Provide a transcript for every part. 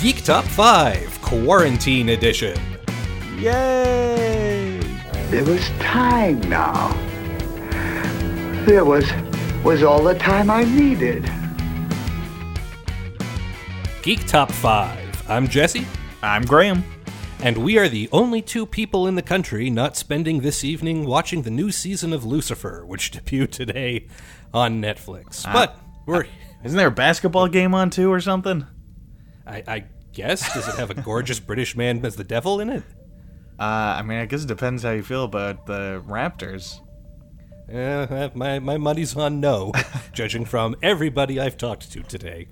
Geek Top 5 Quarantine Edition. Yay! There was time now. There was was all the time I needed. Geek Top 5. I'm Jesse, I'm Graham. and we are the only two people in the country not spending this evening watching the new season of Lucifer, which debuted today on Netflix. Ah. but we're. Isn't there a basketball game on too or something? I, I guess, does it have a gorgeous British man as the devil in it? Uh, I mean, I guess it depends how you feel about the Raptors. Uh, my, my money's on no, judging from everybody I've talked to today.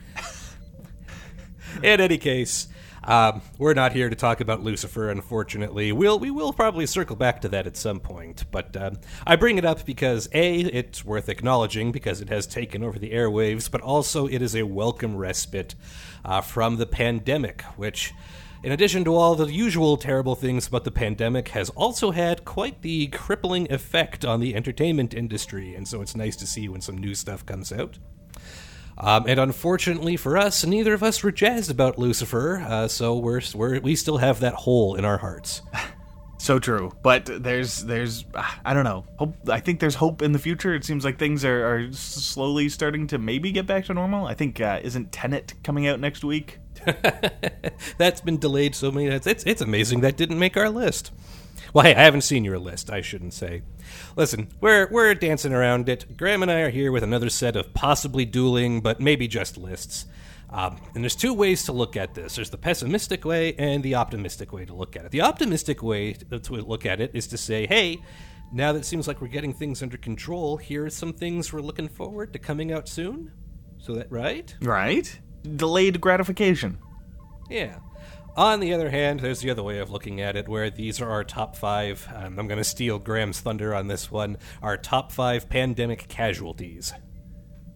In any case, um, we're not here to talk about Lucifer, unfortunately. We'll, we will probably circle back to that at some point, but um, I bring it up because A, it's worth acknowledging because it has taken over the airwaves, but also it is a welcome respite uh, from the pandemic, which in addition to all the usual terrible things about the pandemic, has also had quite the crippling effect on the entertainment industry, and so it's nice to see when some new stuff comes out. Um, and unfortunately for us, neither of us were jazzed about Lucifer, uh, so we're, we're we still have that hole in our hearts. So true, but there's there's I don't know. Hope I think there's hope in the future. It seems like things are, are slowly starting to maybe get back to normal. I think uh, isn't Tenet coming out next week? That's been delayed so many times. It's it's amazing that didn't make our list. Well, hey, I haven't seen your list. I shouldn't say. Listen, we're we're dancing around it. Graham and I are here with another set of possibly dueling, but maybe just lists. Um, and there's two ways to look at this. There's the pessimistic way and the optimistic way to look at it. The optimistic way to to look at it is to say, hey, now that it seems like we're getting things under control, here are some things we're looking forward to coming out soon. So that right? Right? Delayed gratification. Yeah. On the other hand, there's the other way of looking at it, where these are our top five. Um, I'm going to steal Graham's thunder on this one. Our top five pandemic casualties.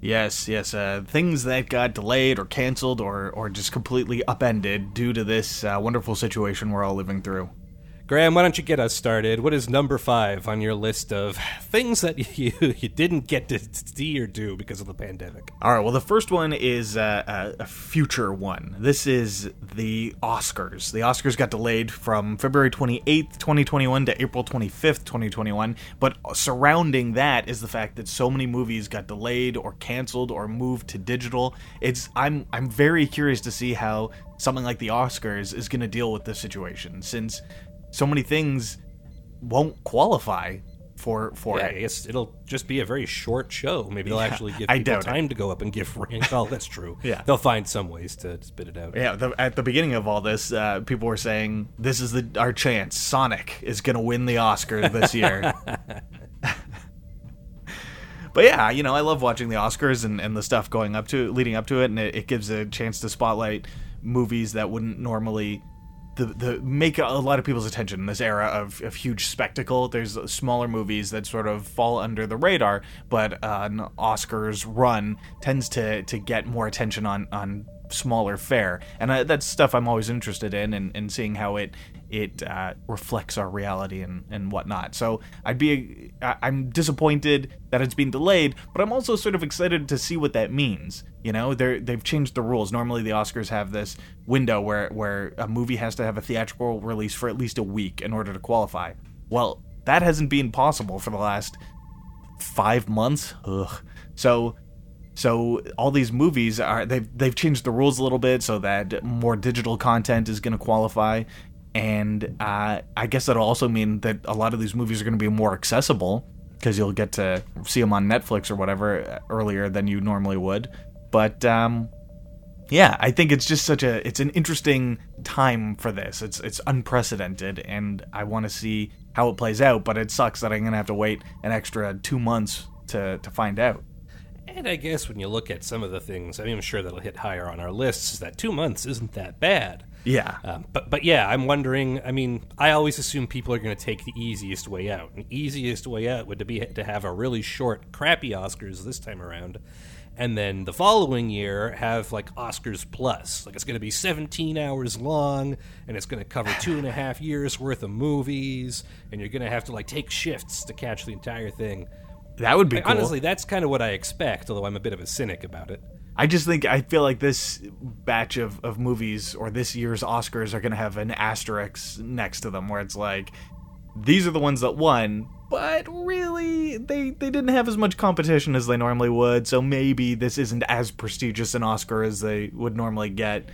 Yes, yes. Uh, things that got delayed or canceled or or just completely upended due to this uh, wonderful situation we're all living through. Graham, why don't you get us started? What is number five on your list of things that you you didn't get to see or do because of the pandemic? All right. Well, the first one is uh, a, a future one. This is the Oscars. The Oscars got delayed from February 28th, 2021 to April 25th, 2021. But surrounding that is the fact that so many movies got delayed or canceled or moved to digital. It's I'm I'm very curious to see how something like the Oscars is going to deal with this situation since so many things won't qualify for for Yeah, it. I guess it'll just be a very short show. Maybe they'll actually give people doubt it. time to go up and give rank. Well, that's true. Yeah. they'll find some ways to spit it out. Yeah, the, at the beginning of all this, uh, people were saying this is the our chance. Sonic is going to win the Oscar this year. but yeah, you know, I love watching the Oscars and, and the stuff going up to leading up to it, and it, it gives a chance to spotlight movies that wouldn't normally. The, the make a lot of people's attention in this era of, of huge spectacle. There's smaller movies that sort of fall under the radar, but uh, an Oscars run tends to to get more attention on on smaller fare, and uh, that's stuff I'm always interested in, and, and seeing how it it uh, reflects our reality and, and whatnot. So I'd be I- I'm disappointed that it's been delayed, but I'm also sort of excited to see what that means. You know, they they've changed the rules. Normally, the Oscars have this window where where a movie has to have a theatrical release for at least a week in order to qualify. Well, that hasn't been possible for the last five months. Ugh. So so all these movies are they've they've changed the rules a little bit so that more digital content is going to qualify, and uh, I guess that'll also mean that a lot of these movies are going to be more accessible because you'll get to see them on Netflix or whatever earlier than you normally would. But um, yeah, I think it's just such a it's an interesting time for this. It's it's unprecedented, and I want to see how it plays out. But it sucks that I'm gonna have to wait an extra two months to to find out. And I guess when you look at some of the things, I mean, I'm sure that'll hit higher on our lists. Is that two months isn't that bad? Yeah. Um, but but yeah, I'm wondering. I mean, I always assume people are going to take the easiest way out. And easiest way out would be to have a really short, crappy Oscars this time around, and then the following year have like Oscars plus. Like it's going to be 17 hours long, and it's going to cover two and a half years worth of movies, and you're going to have to like take shifts to catch the entire thing. That would be Like, cool. Honestly, that's kind of what I expect. Although I'm a bit of a cynic about it. I just think I feel like this batch of, of movies or this year's Oscars are going to have an asterisk next to them where it's like these are the ones that won, but really they they didn't have as much competition as they normally would, so maybe this isn't as prestigious an Oscar as they would normally get.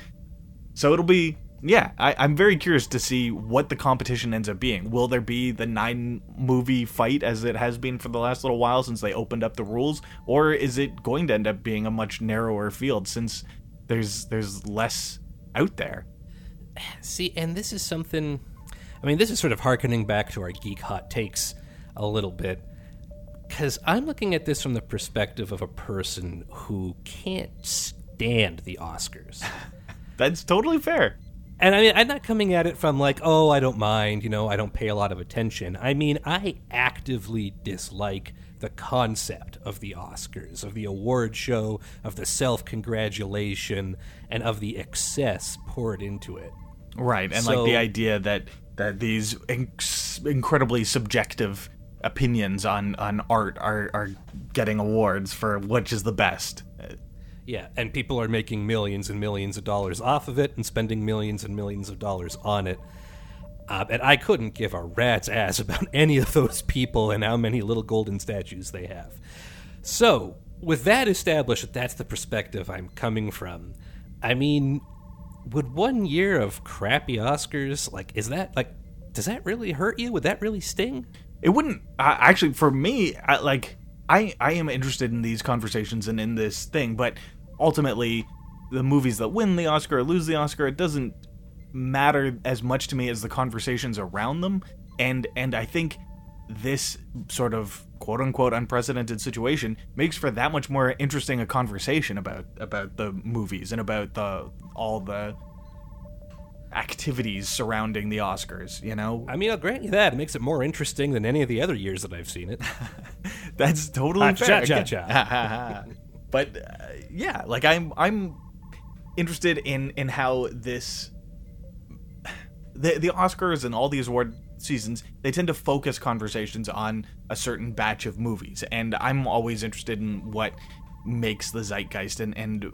So it'll be yeah, I, I'm very curious to see what the competition ends up being. Will there be the nine movie fight as it has been for the last little while since they opened up the rules, or is it going to end up being a much narrower field since there's there's less out there? See, and this is something. I mean, this is sort of harkening back to our geek hot takes a little bit. Because I'm looking at this from the perspective of a person who can't stand the Oscars. That's totally fair. And I mean, I'm not coming at it from like, oh, I don't mind, you know, I don't pay a lot of attention. I mean, I actively dislike the concept of the Oscars, of the award show, of the self congratulation, and of the excess poured into it. Right, and So- like the idea that that these inc- incredibly subjective opinions on on art are are getting awards for which is the best. Yeah, and people are making millions and millions of dollars off of it and spending millions and millions of dollars on it. Uh, and I couldn't give a rat's ass about any of those people and how many little golden statues they have. So, with that established, that that's the perspective I'm coming from. I mean, would one year of crappy Oscars like is that like does that really hurt you? Would that really sting? It wouldn't uh, actually for me. I, like I I am interested in these conversations and in this thing, but ultimately, the movies that win the Oscar or lose the Oscar, it doesn't matter as much to me as the conversations around them. And and I think this sort of quote unquote unprecedented situation makes for that much more interesting a conversation about about the movies and about the all the activities surrounding the Oscars, you know? I mean, I'll grant you that. It makes it more interesting than any of the other years that I've seen it. That's totally Ah, fair. cha, cha, cha. but uh, yeah, like I'm I'm interested in in how this the the Oscars and all these award seasons they tend to focus conversations on a certain batch of movies and I'm always interested in what makes the zeitgeist and and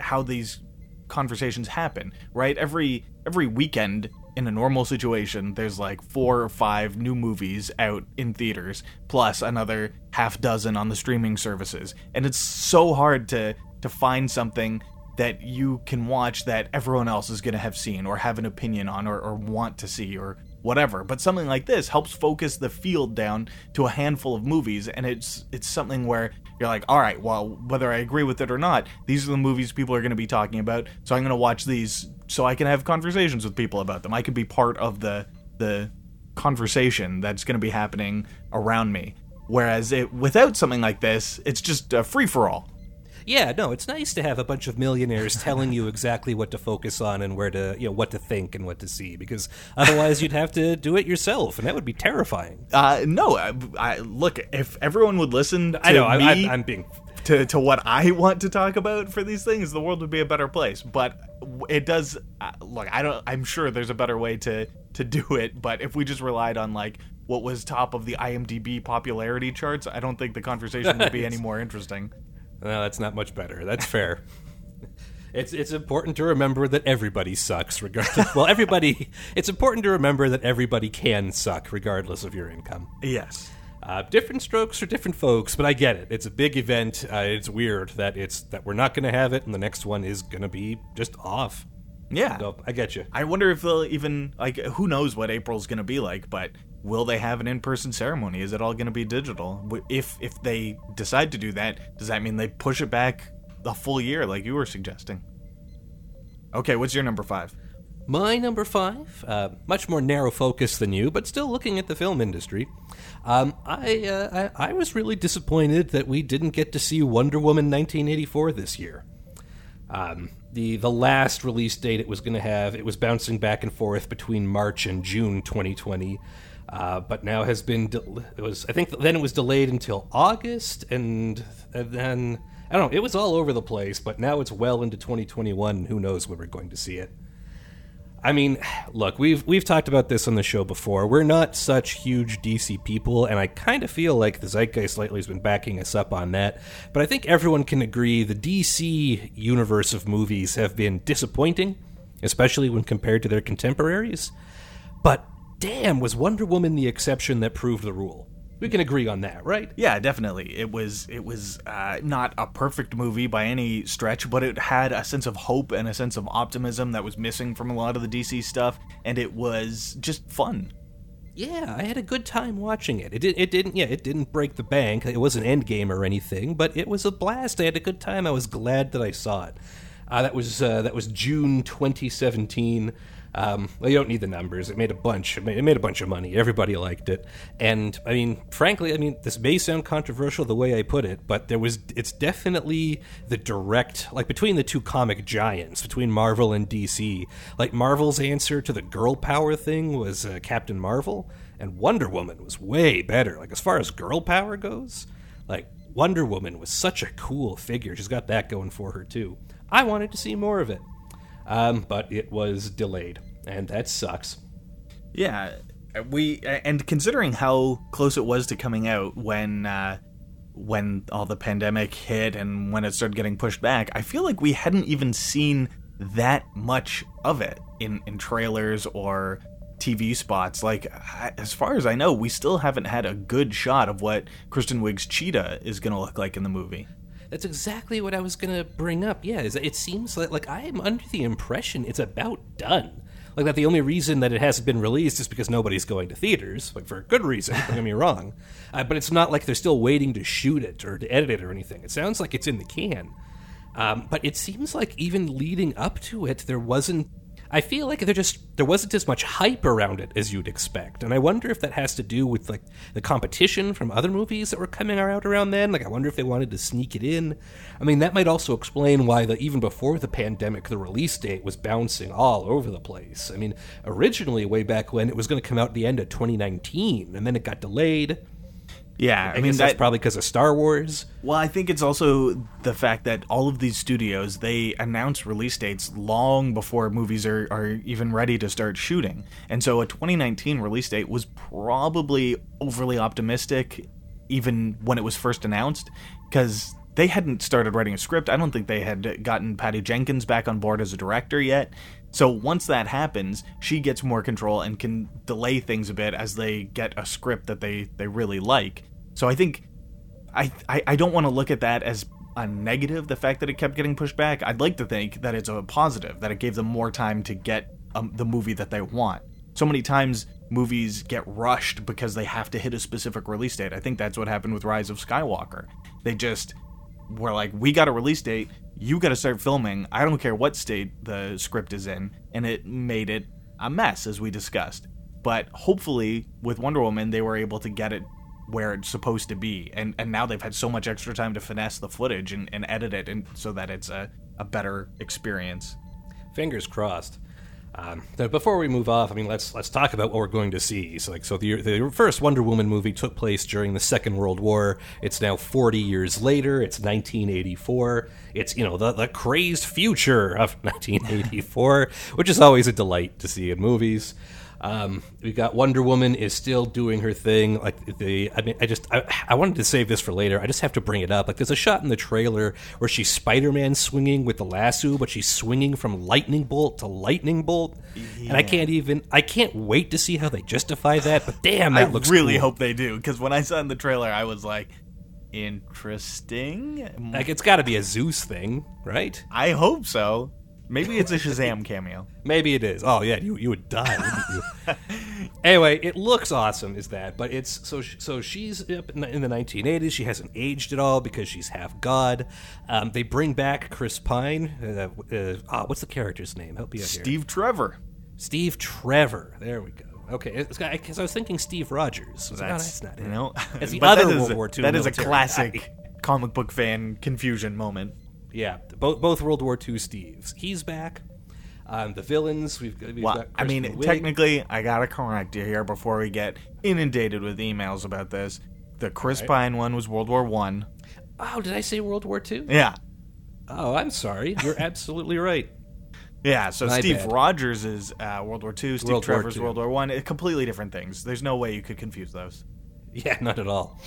how these conversations happen right? Every every weekend in a normal situation there's like four or five new movies out in theaters plus another half dozen on the streaming services. And it's so hard to to find something that you can watch that everyone else is going to have seen or have an opinion on or, or want to see or whatever. But something like this helps focus the field down to a handful of movies and it's it's something where you're like all right well whether i agree with it or not these are the movies people are going to be talking about so i'm going to watch these so i can have conversations with people about them. I can be part of the the conversation that's going to be happening around me. Whereas it without something like this it's just a free for all Yeah, no, it's nice to have a bunch of millionaires telling you exactly what to focus on and where to, you know, what to think and what to see, because otherwise you'd have to do it yourself, and that would be terrifying. uh no I, I look if everyone would listen to I know, me I, I'm being. to, to what I want to talk about for these things, the world would be a better place. But it does uh, look. I don't. I'm sure there's a better way to to do it. But if we just relied on like what was top of the IMDb popularity charts, I don't think the conversation would be any more interesting. No, that's not much better. That's fair. It's it's important to remember that everybody sucks, regardless. well, everybody. It's important to remember that everybody can suck, regardless of your income. Yes. Uh, different strokes for different folks, but I get it. It's a big event. Uh, it's weird that it's that we're not going to have it, and the next one is going to be just off. Yeah. So I get you. I wonder if they'll even like who knows what April's going to be like, but will they have an in-person ceremony? Is it all going to be digital? If if they decide to do that, does that mean they push it back the full year like you were suggesting? Okay, what's your number 5? My number five, uh, much more narrow focus than you, but still looking at the film industry. Um, I, uh, I I was really disappointed that we didn't get to see Wonder Woman 1984 this year. Um, the the last release date it was going to have, it was bouncing back and forth between March and June 2020. Uh, but now has been it was I think then it was delayed until August and, and then I don't know it was all over the place but now it's well into 2021 who knows when we're going to see it I mean, look, we've we've talked about this on the show before. We're not such huge DC people, and I kind of feel like the zeitgeist lately has been backing us up on that. But I think everyone can agree the DC universe of movies have been disappointing, especially when compared to their contemporaries. But damn, was Wonder Woman the exception that proved the rule? We can agree on that, right? Yeah, definitely. It was it was uh, not a perfect movie by any stretch, but it had a sense of hope and a sense of optimism that was missing from a lot of the DC stuff, and it was just fun. Yeah, I had a good time watching it. It, did, it didn't, yeah, it didn't break the bank. It wasn't Endgame or anything, but it was a blast. I had a good time. I was glad that I saw it. Uh, that was uh, that was June 2017. Um, well, you don't need the numbers. It made a bunch. It made, it made a bunch of money. Everybody liked it, and I mean, frankly, I mean, this may sound controversial the way I put it, but there was. It's definitely the direct, like between the two comic giants, between Marvel and DC. Like Marvel's answer to the girl power thing was uh, Captain Marvel, and Wonder Woman was way better. Like as far as girl power goes, like Wonder Woman was such a cool figure. She's got that going for her too. I wanted to see more of it um, but it was delayed, and that sucks. Yeah, we and considering how close it was to coming out when uh, when all the pandemic hit and when it started getting pushed back, I feel like we hadn't even seen that much of it in in trailers or TV spots. Like, as far as I know, we still haven't had a good shot of what Kristen Wiig's Cheetah is going to look like in the movie. That's exactly what I was gonna bring up. Yeah, it seems like like I am under the impression it's about done. Like that, the only reason that it hasn't been released is because nobody's going to theaters, like for a good reason. Don't get me wrong, uh, but it's not like they're still waiting to shoot it or to edit it or anything. It sounds like it's in the can. Um, but it seems like even leading up to it, there wasn't I feel like there just there wasn't as much hype around it as you'd expect, and I wonder if that has to do with like the competition from other movies that were coming out around then. Like, I wonder if they wanted to sneak it in. I mean, that might also explain why the even before the pandemic, the release date was bouncing all over the place. I mean, originally way back when it was going to come out the end of 2019, and then it got delayed. Yeah, I, I mean that's that, probably because of Star Wars. Well, I think it's also the fact that all of these studios they announce release dates long before movies are, are even ready to start shooting, and so a 2019 release date was probably overly optimistic, even when it was first announced, because they hadn't started writing a script. I don't think they had gotten Patty Jenkins back on board as a director yet. So once that happens, she gets more control and can delay things a bit as they get a script that they they really like. So I think I I, I don't want to look at that as a negative. The fact that it kept getting pushed back, I'd like to think that it's a positive that it gave them more time to get um, the movie that they want. So many times movies get rushed because they have to hit a specific release date. I think that's what happened with Rise of Skywalker. They just were like, we got a release date, you got to start filming. I don't care what state the script is in, and it made it a mess as we discussed. But hopefully, with Wonder Woman, they were able to get it where it's supposed to be and and now they've had so much extra time to finesse the footage and, and edit it and so that it's a, a better experience fingers crossed um, before we move off, I mean, let's let's talk about what we're going to see. So, like, so the the first Wonder Woman movie took place during the Second World War. It's now 40 years later. It's 1984. It's you know the the crazed future of 1984, which is always a delight to see in movies. Um, we got Wonder Woman is still doing her thing. Like the, I mean, I just I, I, wanted to save this for later. I just have to bring it up. Like there's a shot in the trailer where she's Spider-Man swinging with the lasso, but she's swinging from lightning bolt to lightning bolt, yeah. and I can't even. I can't wait to see how they justify that. But damn, that I looks. really cool. hope they do because when I saw in the trailer, I was like, interesting. Like it's got to be a Zeus thing, right? I hope so. Maybe it's a Shazam cameo. Maybe it is. Oh yeah, you you would die. You? anyway, it looks awesome, is that? But it's so so she's up in the, in the 1980s. She hasn't aged at all because she's half god. Um, they bring back Chris Pine. Uh, uh, oh, what's the character's name? Help me out here. Steve Trevor. Steve Trevor. There we go. Okay, because I was thinking Steve Rogers. That's, no, that's not it. You know, it's the other World War II. That is a classic guy. comic book fan confusion moment. Yeah, both both World War II Steves. He's back. Um, the villains we've, we've well, got. I mean, Wiig. technically, I gotta correct you here before we get inundated with emails about this. The Chris right. Pine one was World War One. Oh, did I say World War Two? Yeah. Oh, I'm sorry. You're absolutely right. Yeah, so My Steve bad. Rogers is uh, World War II, Steve World War Trevor's II. World War One. Completely different things. There's no way you could confuse those. Yeah, not at all.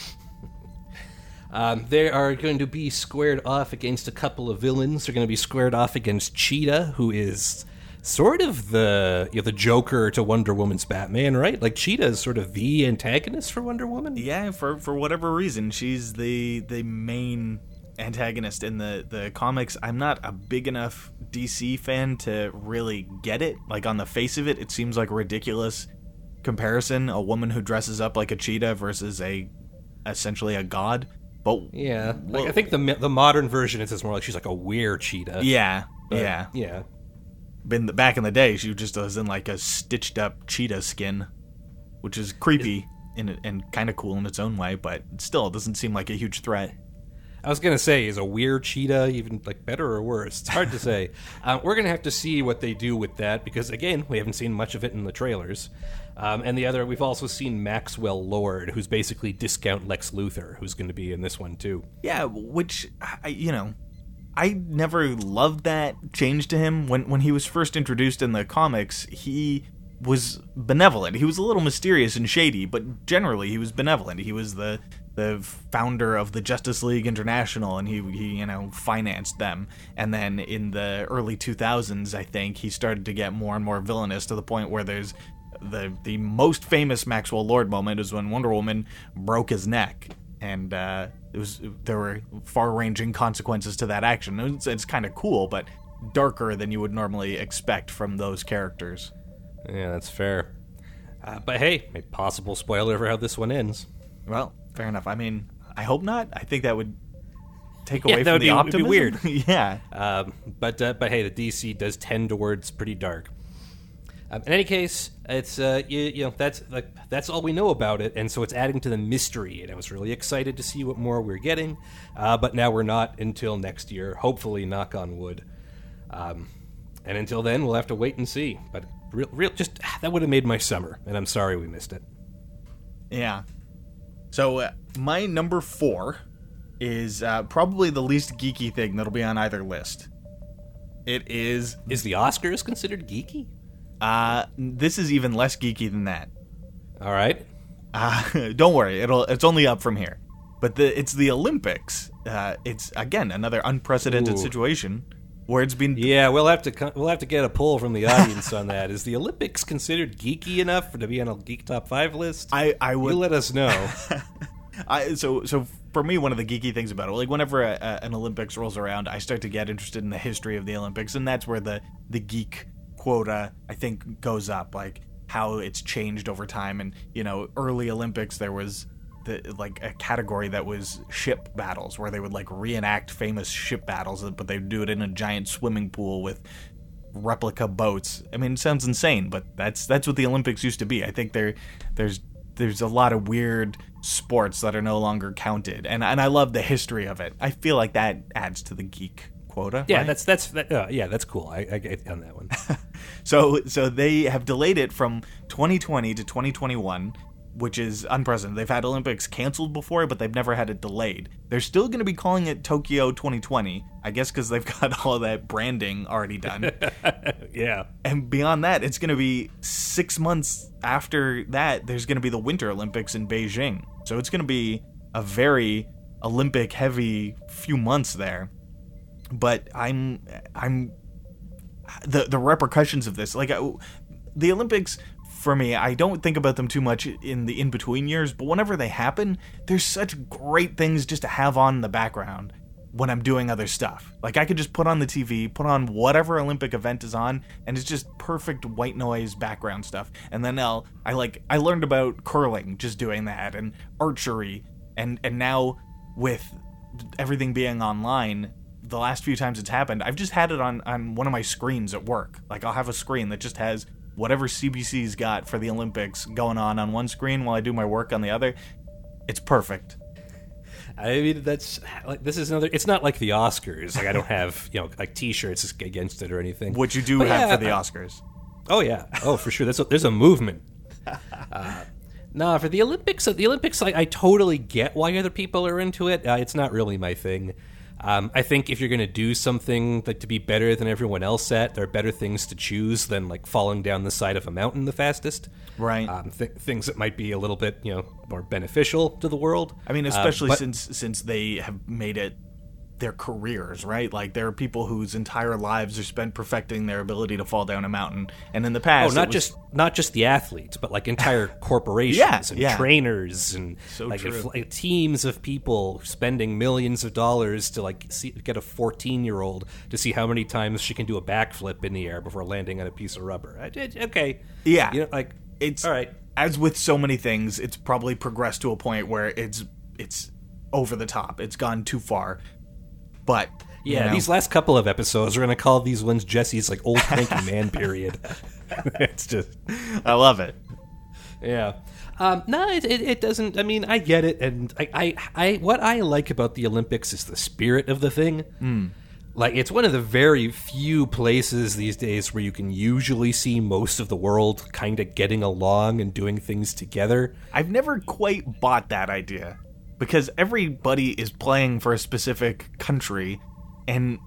Um, they are going to be squared off against a couple of villains. They're going to be squared off against Cheetah, who is sort of the you know, the Joker to Wonder Woman's Batman, right? Like Cheetah is sort of the antagonist for Wonder Woman. Yeah, for for whatever reason, she's the the main antagonist in the the comics. I'm not a big enough DC fan to really get it. Like on the face of it, it seems like ridiculous comparison: a woman who dresses up like a cheetah versus a essentially a god. But Yeah, like, I think the the modern version is just more like she's like a weird cheetah. yeah, But, yeah. yeah. Been the, back in the day, she just was in like a stitched up cheetah skin, which is creepy and and kind of cool in its own way, but still it doesn't seem like a huge threat. I was gonna say, is a weird cheetah even like better or worse? It's hard to say. uh, we're gonna have to see what they do with that because again, we haven't seen much of it in the trailers. Um, and the other, we've also seen Maxwell Lord, who's basically discount Lex Luthor, who's going to be in this one too. Yeah, which I, you know, I never loved that change to him when when he was first introduced in the comics. He was benevolent. He was a little mysterious and shady, but generally he was benevolent. He was the the founder of the Justice League International, and he he you know financed them. And then in the early 2000s, I think he started to get more and more villainous to the point where there's the the most famous Maxwell Lord moment is when Wonder Woman broke his neck, and uh, it was there were far-ranging consequences to that action. It's, it's kind of cool, but darker than you would normally expect from those characters. Yeah, that's fair. Uh, but hey, a possible spoiler for how this one ends. Well, fair enough. I mean, I hope not. I think that would take away that from the be- would be optimism. weird. yeah. Um, but uh, but hey, the DC does tend towards pretty dark. Um, in any case, it's uh, you, you know that's like that's all we know about it, and so it's adding to the mystery. And I was really excited to see what more we're getting, uh, but now we're not until next year. Hopefully, knock on wood. Um, and until then, we'll have to wait and see. But real, real, just that would have made my summer, and I'm sorry we missed it. Yeah. So uh, my number four is uh, probably the least geeky thing that'll be on either list. It is. Is the Oscars considered geeky? Uh, this is even less geeky than that. All right. Uh, don't worry, it'll it's only up from here. But the it's the Olympics. Uh, it's again another unprecedented Ooh. situation where it's been Yeah, we'll have to we'll have to get a poll from the audience on that. Is the Olympics considered geeky enough to be on a geek top five list? I I would you let us know. I so so for me, one of the geeky things about it, like whenever a, a, an Olympics rolls around, I start to get interested in the history of the Olympics, and that's where the the geek quota I think goes up, like how it's changed over time. And you know, early Olympics there was the like a category that was ship battles, where they would like reenact famous ship battles, but they would do it in a giant swimming pool with replica boats. I mean, it sounds insane, but that's that's what the Olympics used to be. I think there there's there's a lot of weird sports that are no longer counted, and and I love the history of it. I feel like that adds to the geek quota. yeah, right? that's that's that, uh, yeah, that's cool. I, I get on that one. So so they have delayed it from 2020 to 2021, which is unprecedented. They've had Olympics canceled before, but they've never had it delayed. They're still going to be calling it Tokyo 2020, I guess because they've got all that branding already done. yeah, and beyond that, it's going to be six months after that. There's going to be the Winter Olympics in Beijing, so it's going to be a very Olympic heavy few months there. But I'm I'm the the repercussions of this, like I, the Olympics. For me, I don't think about them too much in the in between years, but whenever they happen, there's such great things just to have on in the background when I'm doing other stuff. Like I could just put on the TV, put on whatever Olympic event is on, and it's just perfect white noise background stuff. And then I'll I like I learned about curling just doing that and archery and and now with everything being online, the last few times it's happened, I've just had it on on one of my screens at work. Like I'll have a screen that just has whatever CBC's got for the Olympics going on on one screen while I do my work on the other. It's perfect. I mean that's like this is another. It's not like the Oscars. Like I don't have you know like T-shirts against it or anything. What you do But have yeah, for the I- Oscars. Oh yeah. Oh for sure. That's a, there's a movement. Uh, no, for the Olympics, the Olympics, like I totally get why other people are into it. Uh, it's not really my thing. Um, I think if you're going to do something like to be better than everyone else at, there are better things to choose than like falling down the side of a mountain the fastest. Right. Um, th- things that might be a little bit, you know, more beneficial to the world. I mean, Uh, especially but- since since they have made it their careers, right? Like there are people whose entire lives are spent perfecting their ability to fall down a mountain, and in the Oh, past, not was- just not just the athletes, but like entire corporations Yeah, and yeah. trainers and So like, true. if- like, teams of people spending millions of dollars to like see, get a 14 year old to see how many times she can do a backflip in the air before landing on a piece of rubber. I, I- okay, Yeah. you know, like it's all right. As with so many things, it's probably progressed to a point where it's it's over the top. It's gone too far. But Yeah, know, these last couple of episodes, we're gonna call these ones Jesse's like old cranky man period. it's just I love it. Yeah. Um, no, it, it, it doesn't. I mean, I get it, and I, I, I, what I like about the Olympics is the spirit of the thing. Like, it's one of the very few places these days where you can usually see most of the world kind of getting along and doing things together. I've never quite bought that idea because everybody is playing for a specific country and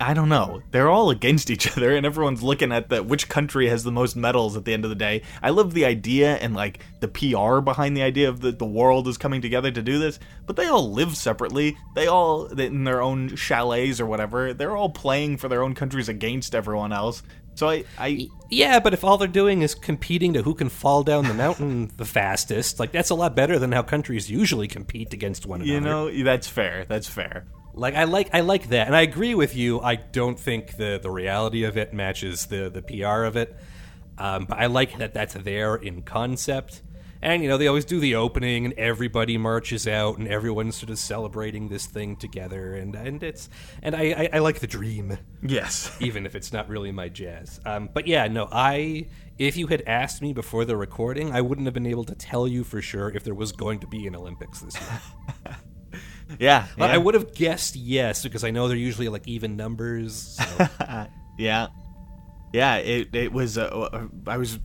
I don't know. They're all against each other and everyone's looking at the which country has the most medals at the end of the day. I love the idea and like the PR behind the idea of the the world is coming together to do this, but they all live separately. They all in their own chalets or whatever. They're all playing for their own countries against everyone else. So I I Yeah, but if all they're doing is competing to who can fall down the mountain the fastest, like that's a lot better than how countries usually compete against one another. you know, that's fair. That's fair. Like I like I like that, and I agree with you. I don't think the the reality of it matches the the PR of it, um, but I like that that's there in concept. And you know they always do the opening, and everybody marches out, and everyone's sort of celebrating this thing together, and and it's and I I, I like the dream, Yes. even if it's not really my jazz. Um, but yeah, no, I if you had asked me before the recording, I wouldn't have been able to tell you for sure if there was going to be an Olympics this year. Yeah. But yeah. I would have guessed yes because I know they're usually like even numbers. So. Yeah, yeah. It it was. Uh, uh, I was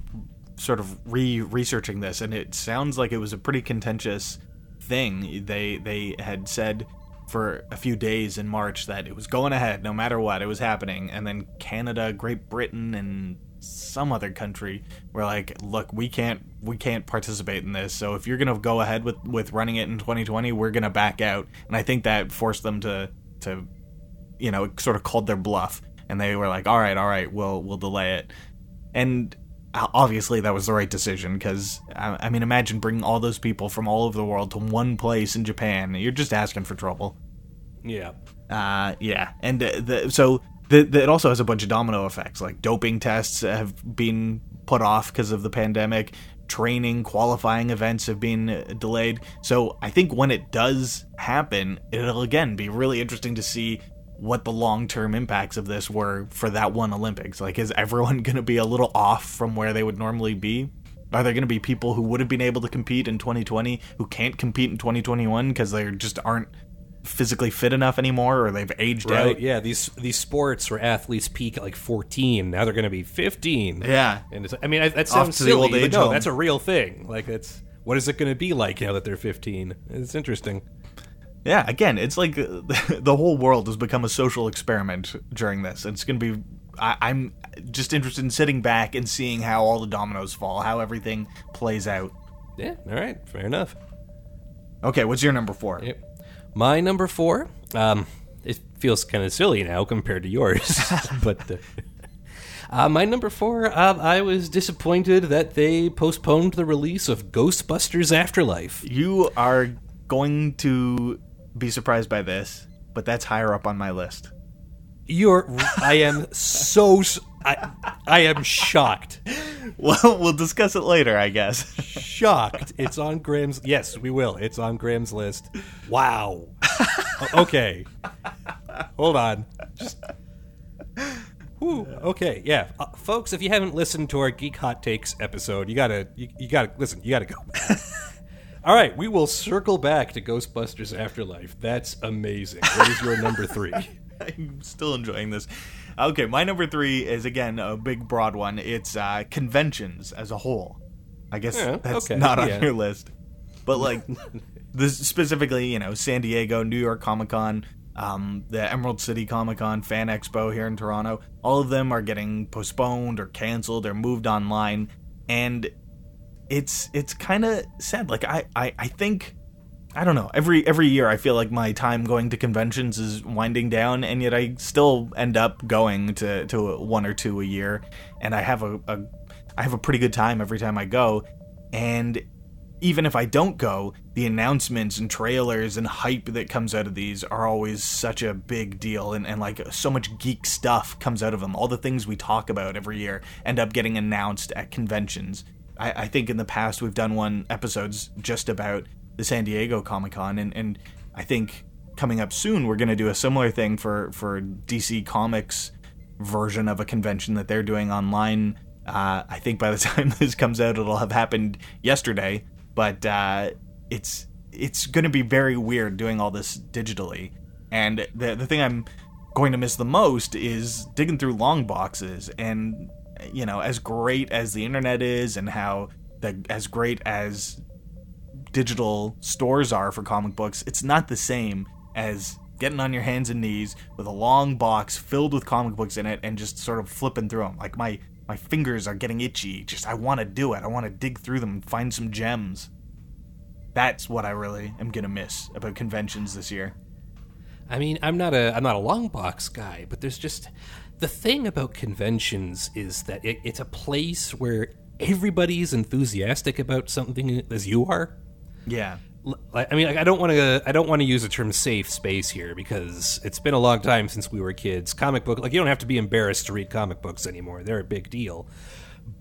sort of re researching this, and it sounds like it was a pretty contentious thing. They they had said for a few days in March that it was going ahead no matter what. It was happening, and then Canada, Great Britain, and some other country were like, "Look, we can't we can't participate in this. So if you're gonna go ahead with with running it in 2020, we're gonna back out." And I think that forced them to to you know, sort of called their bluff, and they were like, "All right, all right, we'll we'll delay it." And obviously, that was the right decision because I, I mean, imagine bringing all those people from all over the world to one place in Japan. You're just asking for trouble. yeah. Uh, yeah, and uh, the, so the, the, it also has a bunch of domino effects. Like doping tests have been put off because of the pandemic. Training, qualifying events have been delayed. So I think when it does happen, it'll again be really interesting to see what the long term impacts of this were for that one Olympics. Like, is everyone going to be a little off from where they would normally be? Are there going to be people who would have been able to compete in 2020 who can't compete in 2021 because they just aren't physically fit enough anymore or they've aged Right. out? Yeah. These these sports where athletes peak at like 14, now they're going to be 15. Yeah. And it's, I mean, I- that sounds to the silly, old but age no, home. that's a real thing. Like, it's what is it going to be like now that they're 15? It's interesting. Yeah, again, it's like uh, the whole world has become a social experiment during this. It's going to be. I, I'm just interested in sitting back and seeing how all the dominoes fall, how everything plays out. Yeah. All right. Fair enough. Okay, what's your number four? Yep. My number four. Um, it feels kind of silly now compared to yours, but. Uh, uh, my number four, uh, I was disappointed that they postponed the release of Ghostbusters Afterlife. You are going to be surprised by this, but that's higher up on my list. You're. I am so—I am shocked. Well, we'll discuss it later, I guess. Shocked. It's on Graham's. Yes, we will. It's on Graham's list. Wow. Okay. Hold on. Just. Whew. Okay. Yeah, uh, folks. If you haven't listened to our Geek Hot Takes episode, you gotta. You, you gotta listen. You gotta go. All right, we will circle back to Ghostbusters Afterlife. That's amazing. What is your number three? I'm still enjoying this. Okay, my number three is again a big, broad one. It's uh, conventions as a whole. I guess Yeah, that's okay, not on yeah. your list, but like this specifically, you know, San Diego, New York Comic Con. um, the Emerald City Comic Con, Fan Expo here in Toronto. All of them are getting postponed or canceled or moved online, and it's it's kind of sad. Like I, I I think I don't know. Every every year, I feel like my time going to conventions is winding down, and yet I still end up going to to one or two a year, and I have a, a I have a pretty good time every time I go, and even if I don't go, the announcements and trailers and hype that comes out of these are always such a big deal, and, and like so much geek stuff comes out of them. All the things we talk about every year end up getting announced at conventions. I, I think in the past we've done one episodes just about the San Diego Comic Con, and, and I think coming up soon we're going to do a similar thing for for DC Comics version of a convention that they're doing online. Uh, I think by the time this comes out, it'll have happened yesterday, but uh, it's it's going to be very weird doing all this digitally. And the the thing I'm going to miss the most is digging through long boxes and you know as great as the internet is and how the as great as digital stores are for comic books, it's not the same as getting on your hands and knees with a long box filled with comic books in it and just sort of flipping through them. Like my my fingers are getting itchy. Just I want to do it. I want to dig through them and find some gems. That's what I really am gonna miss about conventions this year. I mean, I'm not a I'm not a long box guy, but there's just the thing about conventions is that it, it's a place where everybody's enthusiastic about something as you are. Yeah. I mean, like, I don't want to. I don't want to use the term "safe space" here because it's been a long time since we were kids. Comic book, like you don't have to be embarrassed to read comic books anymore. They're a big deal.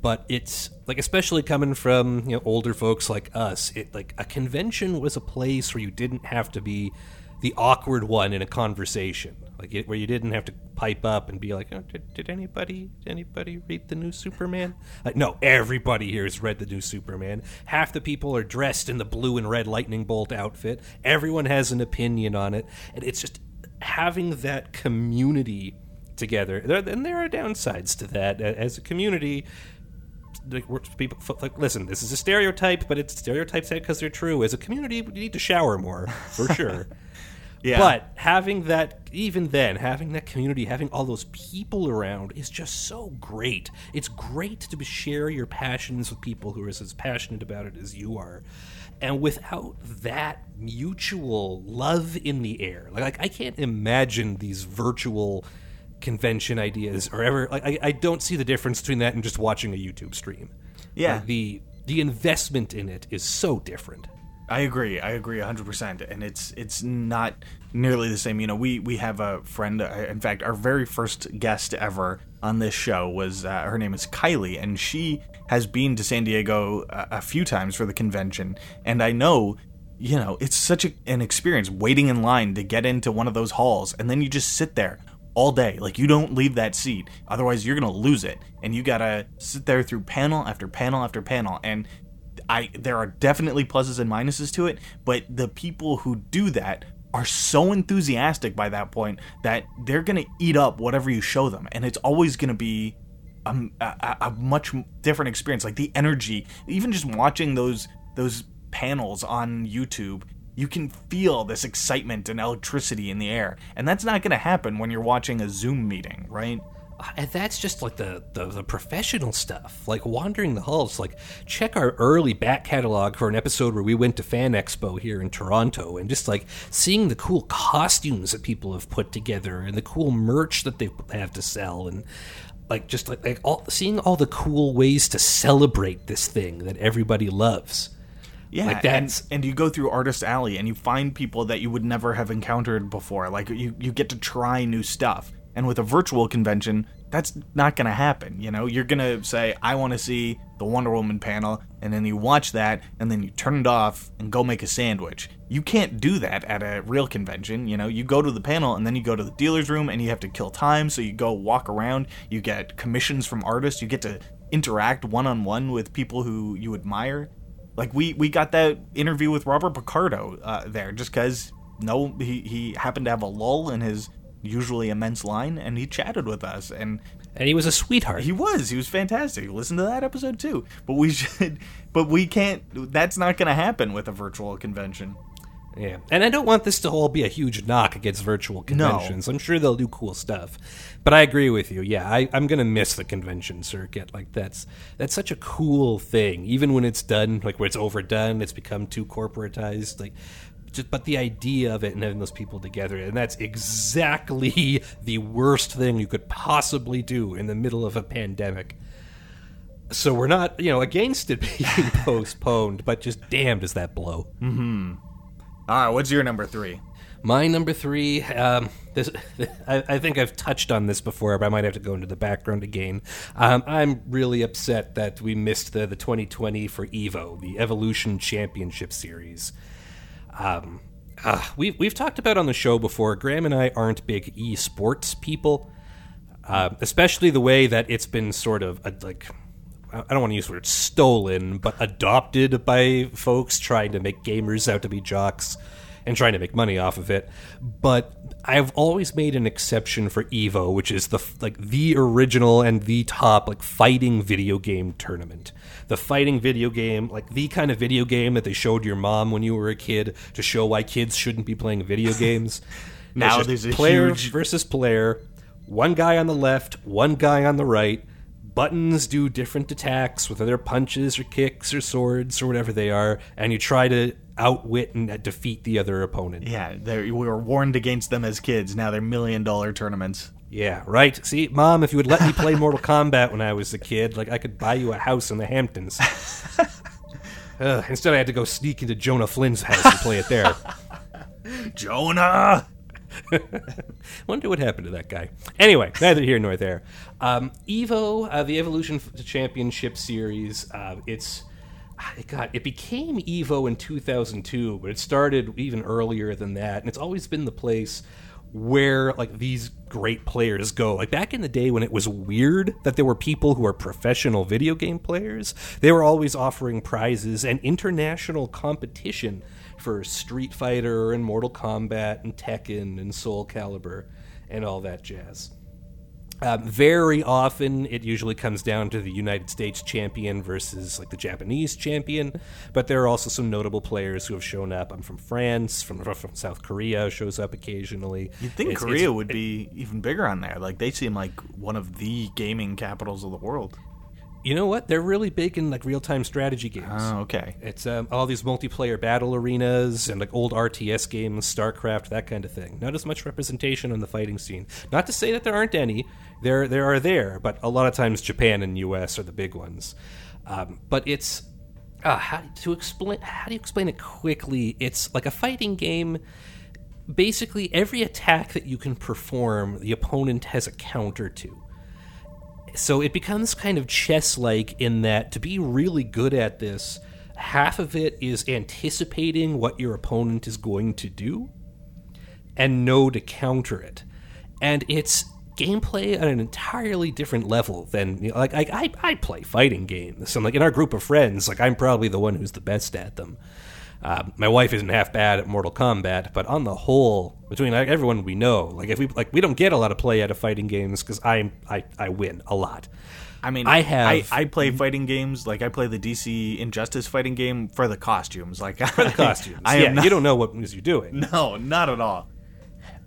But it's like, especially coming from you know older folks like us, it like a convention was a place where you didn't have to be the awkward one in a conversation, like it, where you didn't have to pipe up and be like, oh, did, "Did anybody anybody read the new Superman?" Like, no, everybody here has read the new Superman. Half the people are dressed in the blue and red lightning bolt outfit. Everyone has an opinion on it, and it's just having that community together. And there are downsides to that as a community like people like listen this is a stereotype but it's stereotypes because they're true as a community we need to shower more for sure Yeah. but having that, even then, having that community, having all those people around is just so great. It's great to share your passions with people who are as passionate about it as you are. And without that mutual love in the air, like, like I can't imagine these virtual convention ideas or ever. Like I, I don't see the difference between that and just watching a YouTube stream. Yeah. Like, the the investment in it is so different. I agree. I agree 100%. And it's it's not nearly the same. You know, we we have a friend uh, in fact, our very first guest ever on this show was uh, her name is Kylie and she has been to San Diego a, a few times for the convention and I know you know, it's such a, an experience waiting in line to get into one of those halls and then you just sit there all day. Like you don't leave that seat. Otherwise you're to lose it. And you got to sit there through panel after panel after panel and I there are definitely pluses and minuses to it, but the people who do that are so enthusiastic by that point that they're going to eat up whatever you show them. And it's always going to be um, a, a, a, much different experience. Like the energy even just watching those those panels on YouTube you can feel this excitement and electricity in the air. And that's not going to happen when you're watching a Zoom meeting right and that's just like the, the, the professional stuff like wandering the halls like check our early back catalog for an episode where we went to fan expo here in toronto and just like seeing the cool costumes that people have put together and the cool merch that they have to sell and like just like, like all, seeing all the cool ways to celebrate this thing that everybody loves yeah, like and, and, you go through Artist Alley and you find people that you would never have encountered before. Like you, you get to try new stuff. And with a virtual convention, that's not going to happen. You know, you're going to say, I want to see the Wonder Woman panel, and then you watch that, and then you turn it off and go make a sandwich. You can't do that at a real convention. You know, you go to the panel, and then you go to the dealer's room, and you have to kill time, so you go walk around, you get commissions from artists, you get to interact one on one with people who you admire. Like, we, we got that interview with Robert Picardo uh, there just because no, he, he happened to have a lull in his usually immense line, and he chatted with us. And and he was a sweetheart. He was. He was fantastic. Listen to that episode too. But we should. But we can't. That's not going to happen with a virtual convention. Yeah, and I don't want this to all be a huge knock against virtual conventions. I'm sure they'll do cool stuff, but I agree with you. Yeah, I, I'm gonna miss the convention circuit. Like that's that's such a cool thing. Even when it's done, like when it's overdone, it's become too corporatized. Like, just but the idea of it and having those people together, and that's exactly the worst thing you could possibly do in the middle of a pandemic. So we're not, you know, against it being postponed, but just damn does that blow. Mm-hmm. All right, what's your number three? My number three, um, this, I, I think I've touched on this before, but I might have to go into the background again. Um, I'm really upset that we missed the, the 2020 for EVO, the Evolution Championship Series. Um, uh, we've, we've talked about on the show before, Graham and I aren't big esports people, uh, especially the way that it's been sort of uh, like. I don't want to use the word stolen, but adopted by folks trying to make gamers out to be jocks and trying to make money off of it. But I've always made an exception for Evo, which is the like the original and the top like fighting video game tournament. The fighting video game, like the kind of video game that they showed your mom when you were a kid to show why kids shouldn't be playing video games. Now there's a player huge- versus player, one guy on the left, one guy on the right. Buttons do different attacks, whether they're punches or kicks or swords or whatever they are, and you try to outwit and uh, defeat the other opponent. Yeah, we were warned against them as kids. Now they're million dollar tournaments. Yeah, right. See, mom, if you would let me play Mortal Kombat when I was a kid, like I could buy you a house in the Hamptons. Ugh, instead, I had to go sneak into Jonah Flynn's house and play it there. Jonah! Wonder what happened to that guy. Anyway, neither here nor there. Um, Evo, uh, the Evolution Championship Series, uh, it's. It got it became Evo in 2002, but it started even earlier than that, and it's always been the place where like these great players go. Like back in the day when it was weird that there were people who are professional video game players, they were always offering prizes and international competition for Street Fighter and Mortal Kombat and Tekken and Soul Calibur and all that jazz. Um, very often, it usually comes down to the United States champion versus like the Japanese champion. But there are also some notable players who have shown up. I'm from France, from from South Korea shows up occasionally. You'd think It's- Korea it's- would be even bigger on there. Like they seem like one of the gaming capitals of the world. You know what? They're really big in like real time strategy games. Oh, okay. It's um, all these multiplayer battle arenas and like old RTS games, StarCraft, that kind of thing. Not as much representation on the fighting scene. Not to say that there aren't any. There, there are there, but a lot of times Japan and US are the big ones. Um, but it's uh, how to explain. How do you explain it quickly? It's like a fighting game. Basically, every attack that you can perform, the opponent has a counter to so it becomes kind of chess like in that to be really good at this, half of it is anticipating what your opponent is going to do and know to counter it. And it's gameplay at an entirely different level than you know, like I, I, I play fighting games and like in our group of friends like I'm probably the one who's the best at them. Uh, my wife isn't half bad at Mortal Kombat, but on the whole, between like, everyone we know, like if we like we don't get a lot of play out of fighting games because I I I win a lot. I mean, I have- I, I play fighting games like I play the DC Injustice fighting game for the costumes. Like for the costumes. I yeah, not, you don't know what moves you're doing. No, not at all.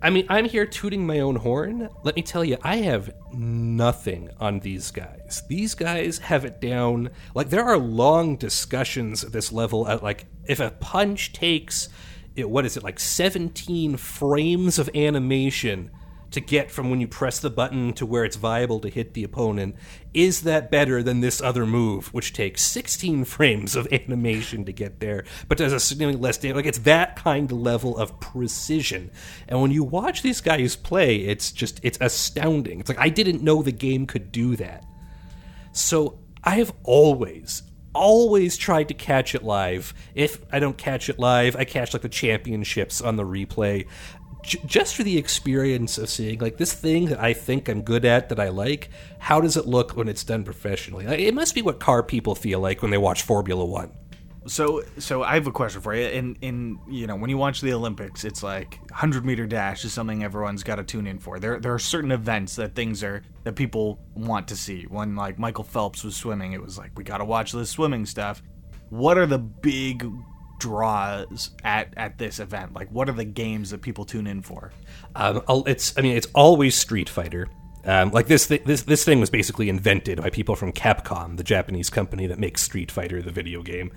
I mean, I'm here tooting my own horn. Let me tell you, I have nothing on these guys. These guys have it down. Like there are long discussions at this level. At like, if a punch takes, it, what is it like, 17 frames of animation to get from when you press the button to where it's viable to hit the opponent. Is that better than this other move, which takes 16 frames of animation to get there, but does a significantly less damage? Like it's that kind of level of precision. And when you watch these guys play, it's just it's astounding. It's like I didn't know the game could do that. So I have always, always tried to catch it live. If I don't catch it live, I catch like the championships on the replay. J- just for the experience of seeing like this thing that I think I'm good at that I like, how does it look when it's done professionally? Like, it must be what car people feel like when they watch Formula One. So, so I have a question for you. In, in you know, when you watch the Olympics, it's like 100 meter dash is something everyone's got to tune in for. There, there are certain events that things are that people want to see. When like Michael Phelps was swimming, it was like we got to watch this swimming stuff. What are the big draws at at this event? Like, what are the games that people tune in for? Um, it's I mean it's always Street Fighter. Um, like this, thi- this this thing was basically invented by people from Capcom, the Japanese company that makes Street Fighter, the video game.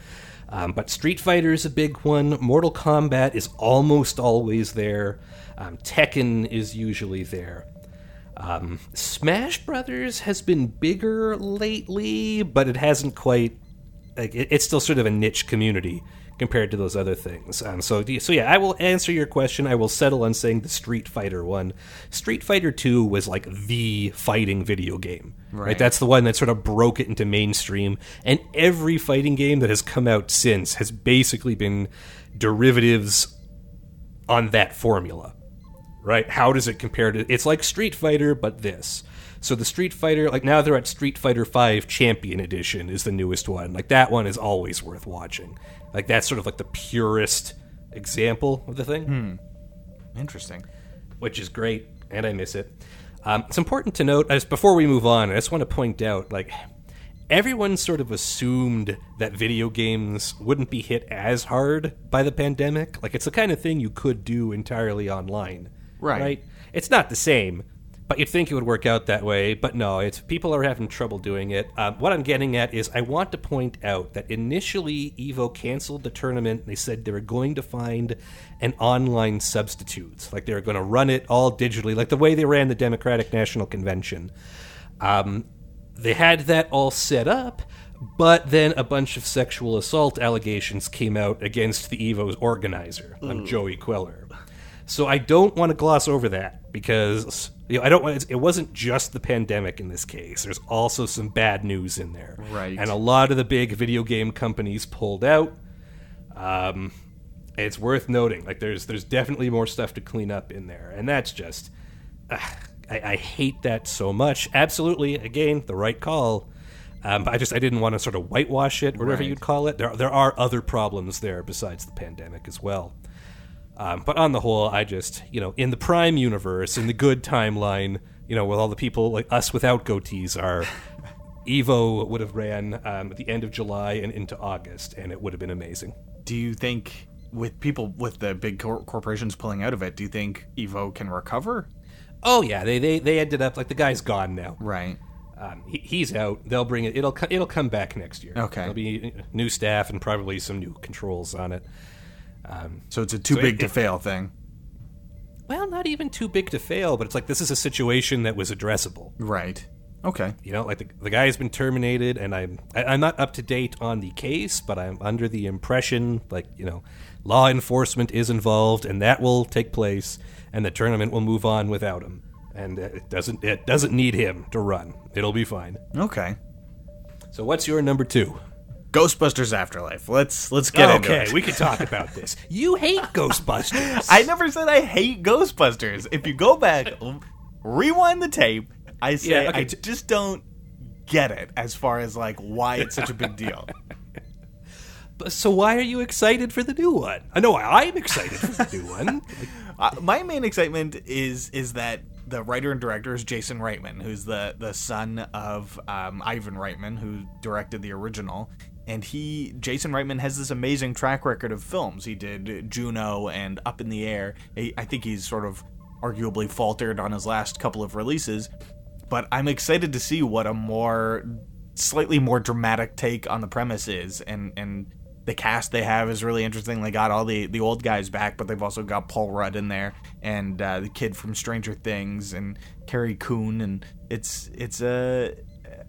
Um, but Street Fighter is a big one. Mortal Kombat is almost always there. Um, Tekken is usually there. Um, Smash Brothers has been bigger lately, but it hasn't quite. Like, it, it's still sort of a niche community compared to those other things. Um, so, so yeah, I will answer your question. I will settle on saying the Street Fighter one. Street Fighter two was like the fighting video game. Right. That's the one that sort of broke it into mainstream. And every fighting game that has come out since has basically been derivatives on that formula right? How does it compare to? It's like Street Fighter, but this. So the Street Fighter, like now they're at Street Fighter Five Champion Edition is the newest one. Like that one is always worth watching. Like that's sort of like the purest example of the thing, Hmm. Interesting. which is great, and I miss it. Um, it's important to note, as before we move on, I just want to point out, like everyone sort of assumed that video games wouldn't be hit as hard by the pandemic. Like it's the kind of thing you could do entirely online, Right. Right? It's not the same, but you'd think it would work out that way. But no, it's people are having trouble doing it. Um, what I'm getting at is I want to point out that initially Evo canceled the tournament. They said they were going to find an online substitute, like they were going to run it all digitally, like the way they ran the Democratic National Convention. Um, they had that all set up, but then a bunch of sexual assault allegations came out against the Evo's organizer, um, Joey Cuellar. So I don't want to gloss over that because you know I don't want it wasn't just the pandemic in this case. There's also some bad news in there, Right. And a lot of the big video game companies pulled out. Um, it's worth noting, like there's there's definitely more stuff to clean up in there, and that's just I, I hate that so much. Absolutely, again, the right call. Um, but I just I didn't want to sort of whitewash it, or whatever Right. you'd call it. There there are other problems there besides the pandemic as well. Um, but on the whole, I just you know in the Prime universe, in the good timeline, you know, with all the people like us without goatees are. Evo would have ran um, at the end of July and into August, and it would have been amazing. Do you think with people with the big cor- corporations pulling out of it, do you think Evo can recover? Oh yeah, they they, they ended up like the guy's gone now. Right. Um, he, he's out. They'll bring it. It'll it'll come back next year. Okay. There'll be new staff and probably some new controls on it. Um, so it's a too So big it- to it- fail thing. Well, not even too big to fail, but it's like this is a situation that was addressable. Right. Okay. You know, like the, the guy has been terminated, and I'm I, I'm not up to date on the case, but I'm under the impression like you know, law enforcement is involved, and that will take place, and the tournament will move on without him, and it doesn't it doesn't need him to run. It'll be fine. Okay. So, what's your number two? Ghostbusters Afterlife. Let's let's get into okay, we can talk about this. You hate Ghostbusters. I never said I hate Ghostbusters. If you go back, rewind the tape, I say Yeah, okay, I just don't get it as far as like why it's such a big deal. so why are you excited for the new one? I know I'm excited for the new one. Uh, my main excitement is is that the writer and director is Jason Reitman, who's the the son of um, Ivan Reitman, who directed the original. And he, Jason Reitman, has this amazing track record of films. He did Juno and Up in the Air. I think he's sort of arguably faltered on his last couple of releases, but I'm excited to see what a more, slightly more dramatic take on the premise is. And and the cast they have is really interesting. They got all the the old guys back, but they've also got Paul Rudd in there and uh, the kid from Stranger Things and Carrie Coon, and it's it's a.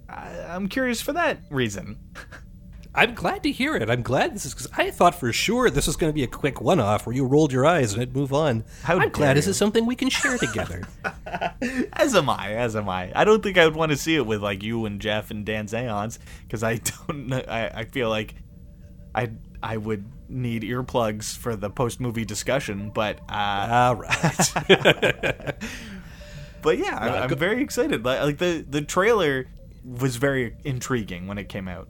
I I'm curious for that reason. I'm glad to hear it. I'm glad this is because I thought for sure this was going to be a quick one-off where you rolled your eyes and it'd move on. How I'm glad dare this is something we can share together. As am I. As am I. I don't think I would want to see it with like you and Jeff and Dan Zayons because I don't. know I, I feel like I I would need earplugs for the post movie discussion, but uh, All right. but yeah, I, I'm go- very excited. Like, like the the trailer was very intriguing when it came out.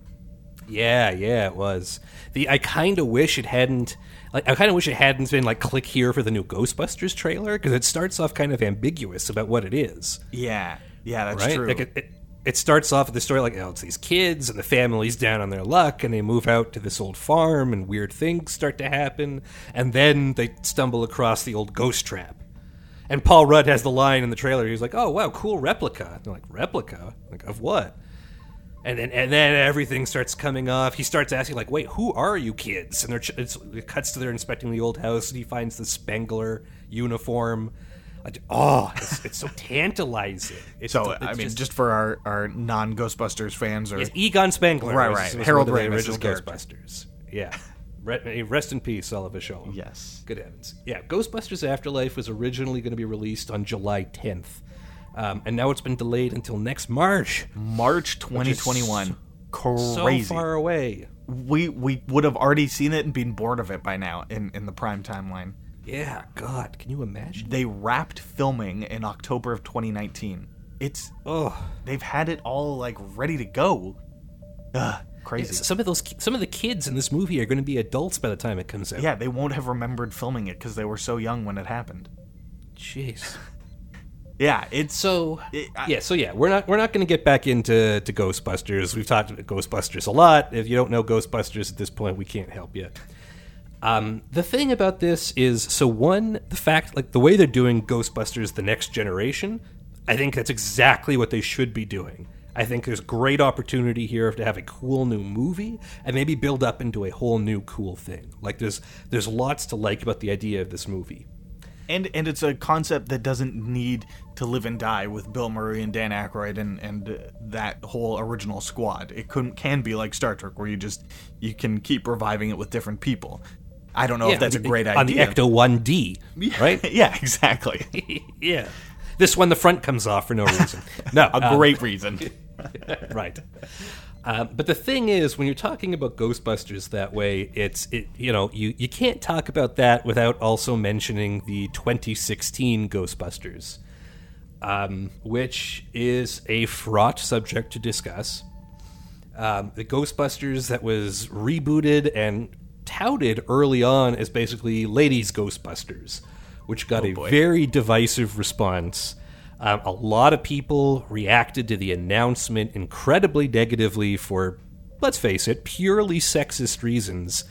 Yeah, yeah, it was. The I kind of wish it hadn't. Like, I kind of wish it hadn't been like click here for the new Ghostbusters trailer because it starts off kind of ambiguous about what it is. Yeah, yeah, that's right? true. Like it, it, it starts off with the story like, oh, it's these kids and the family's down on their luck and they move out to this old farm and weird things start to happen. And then they stumble across the old ghost trap. And Paul Rudd has the line in the trailer. He's like, oh, wow, cool replica. And they're like, replica? Like, of what? And then, and then everything starts coming off. He starts asking, like, wait, who are you kids? And they're, ch- it's, it cuts to they're inspecting the old house and he finds the Spengler uniform. Like, Oh, it's, it's so tantalizing. It's, So it's I mean, just, for our, our non Ghostbusters fans, or Egon Spengler. Right, right. was Harold Ramis' original. Ghostbusters. Yeah. Rest in peace, Oliver Shaw. yes, Good heavens. Yeah, Ghostbusters Afterlife was originally going to be released on July 10th. Um, and now it's been delayed until next March. March 2021. Crazy. So far away. we we would have already seen it and been bored of it by now in in the prime timeline. Yeah, God, can you imagine? They wrapped filming in October of 2019. It's Oh, they've had it all like ready to go. Ugh, crazy. some of those, some of the kids in this movie are going to be adults by the time it comes out. Yeah, they won't have remembered filming it because they were so young when it happened. jeez. Yeah, it's So It- I- yeah, so yeah, we're not we're not going to get back into to Ghostbusters. We've talked about Ghostbusters a lot. If you don't know Ghostbusters at this point, we can't help you. Um, the thing about this is, so one, the fact like the way they're doing Ghostbusters: The Next Generation, I think that's exactly what they should be doing. I think there's great opportunity here to have a cool new movie and maybe build up into a whole new cool thing. Like there's there's lots to like about the idea of this movie. And and it's a concept that doesn't need to live and die with Bill Murray and Dan Aykroyd and and that whole original squad. It can can be like Star Trek where you just you can keep reviving it with different people. I don't know if that's a great idea. on the Ecto One D, right? yeah, exactly. yeah. This one, the front comes off for no reason. No, A uh, great reason. right. Uh, but the thing is, when you're talking about Ghostbusters that way, it's it you know you you can't talk about that without also mentioning the 2016 Ghostbusters, um, which is a fraught subject to discuss. Um, the Ghostbusters that was rebooted and touted early on as basically ladies' Ghostbusters, which got a very divisive response. Um, a lot of people reacted to the announcement incredibly negatively for, let's face it, purely sexist reasons.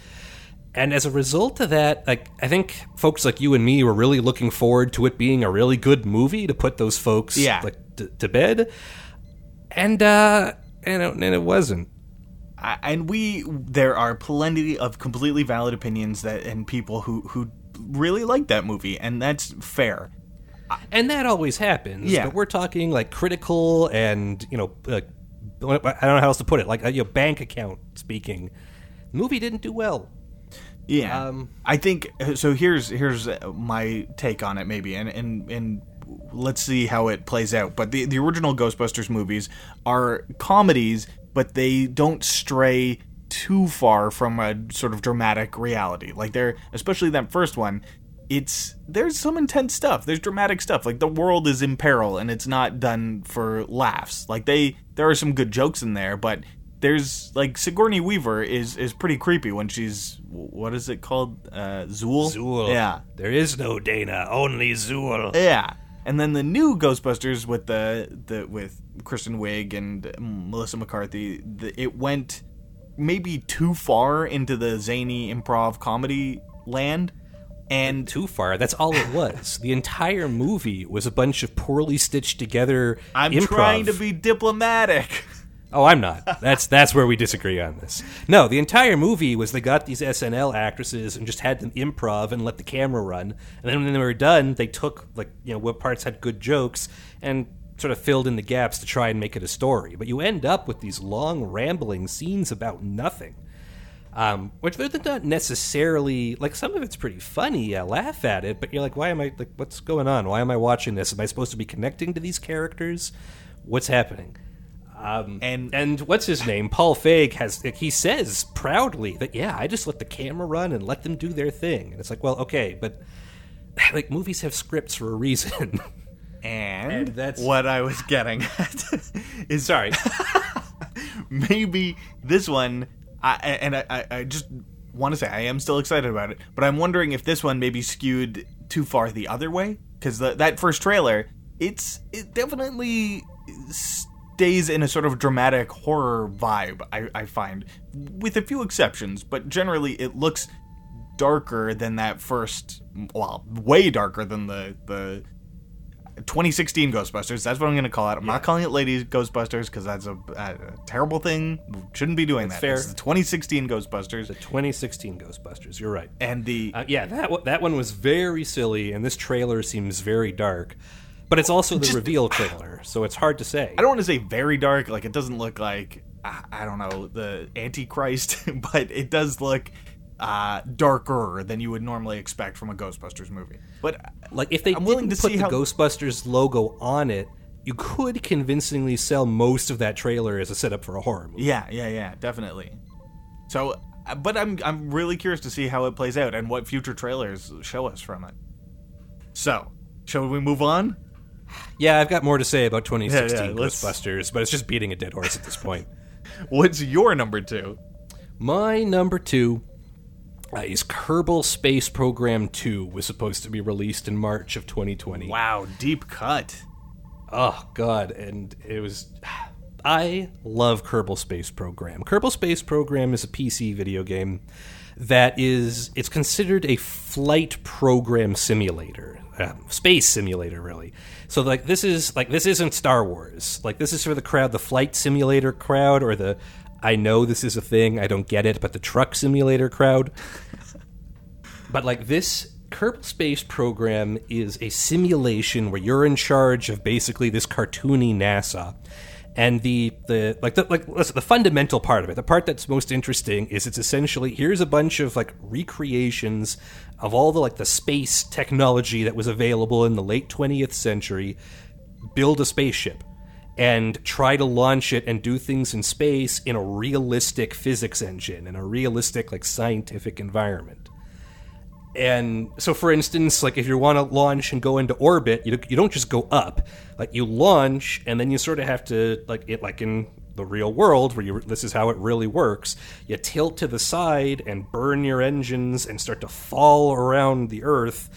And as a result of that, like I think folks like you and me were really looking forward to it being a really good movie to put those folks Yeah. like to, to bed. And uh and it, and it wasn't. I- and we there are plenty of completely valid opinions that and people who who really like that movie and that's fair. And that always happens. Yeah. But we're talking like critical and, you know, like, I don't know how else to put it, like a you know, bank account speaking. The movie didn't do well. Yeah, Um, I think uh, so. Here's here's my take on it, maybe, and and and let's see how it plays out. But the the original Ghostbusters movies are comedies, but they don't stray too far from a sort of dramatic reality. Like they're especially that first one. It's there's some intense stuff. There's dramatic stuff. Like the world is in peril, and it's not done for laughs. Like they there are some good jokes in there, but there's like Sigourney Weaver is is pretty creepy when she's what is it called uh Zuul Zuul. yeah There is no Dana, only Zuul. yeah and then the new Ghostbusters with the the with Kristen Wiig and Melissa McCarthy the, it went maybe too far into the zany improv comedy land and Too far. That's all it was. the entire movie was a bunch of poorly stitched together I'm improv. trying to be diplomatic Oh, I'm not. That's that's where we disagree on this. No, the entire movie was they got these SNL actresses and just had them improv and let the camera run. And then when they were done, they took like you know what parts had good jokes and sort of filled in the gaps to try and make it a story. But you end up with these long rambling scenes about nothing. Um, which they're not necessarily like some of it's pretty funny. I laugh at it, but you're like, why am I like, what's going on? Why am I watching this? Am I supposed to be connecting to these characters? What's happening? Um, And- and what's his name? Paul Feig has like, he says proudly that yeah, I just let the camera run and let them do their thing. And it's like, well, okay, but like movies have scripts for a reason. and, And that's- what I was getting at is Sorry. maybe this one I, and I, I- just want to say I am still excited about it, but I'm wondering if this one maybe skewed too far the other way because that first trailer, it's it definitely stays in a sort of dramatic horror vibe. I, I find, with a few exceptions, but generally it looks darker than that first. Well, way darker than the the 2016 Ghostbusters. That's what I'm going to call it. I'm not calling it Lady Ghostbusters because that's a, a, terrible thing. Shouldn't be doing that. fair. It's the 2016 Ghostbusters. The 2016 Ghostbusters. You're right. And the Uh, yeah, that one- that one was very silly, and this trailer seems very dark. But it's also the reveal trailer, so it's hard to say. I don't want to say very dark. Like it doesn't look like I, I don't know the Antichrist, but it does look uh, darker than you would normally expect from a Ghostbusters movie. But Like if they I'm willing didn't to put see the how- Ghostbusters logo on it, you could convincingly sell most of that trailer as a setup for a horror movie. yeah, yeah, yeah, definitely. So, uh, but I'm I'm really curious to see how it plays out and what future trailers show us from it. So, shall we move on? Yeah, I've got more to say about 2016 Yeah, yeah, Ghostbusters, but it's just beating a dead horse at this point. What's your number two? My number two uh, is Kerbal Space Program 2 was supposed to be released in March of 2020. Wow, deep cut. Oh god, and it was I love Kerbal Space Program. Kerbal Space Program is a PC video game that is it's considered a flight program simulator. Uh, space simulator really. So like this is like this isn't Star Wars. Like this is for the crowd, the flight simulator crowd or the I know this is a thing, I don't get it, but the truck simulator crowd. But like this Kerbal Space Program is a simulation where you're in charge of basically this cartoony NASA. And the the like the like listen, the fundamental part of it, the part that's most interesting is it's essentially here's a bunch of like recreations of all the like the space technology that was available in the late 20th century. Build a spaceship and try to launch it and do things in space in a realistic physics engine in a realistic like scientific environment. And so, for instance, like if you want to launch and go into orbit, you, you don't just go up. Like you launch, and then you sort of have to like it like in the real world where you this is how it really works. You tilt to the side and burn your engines and start to fall around the Earth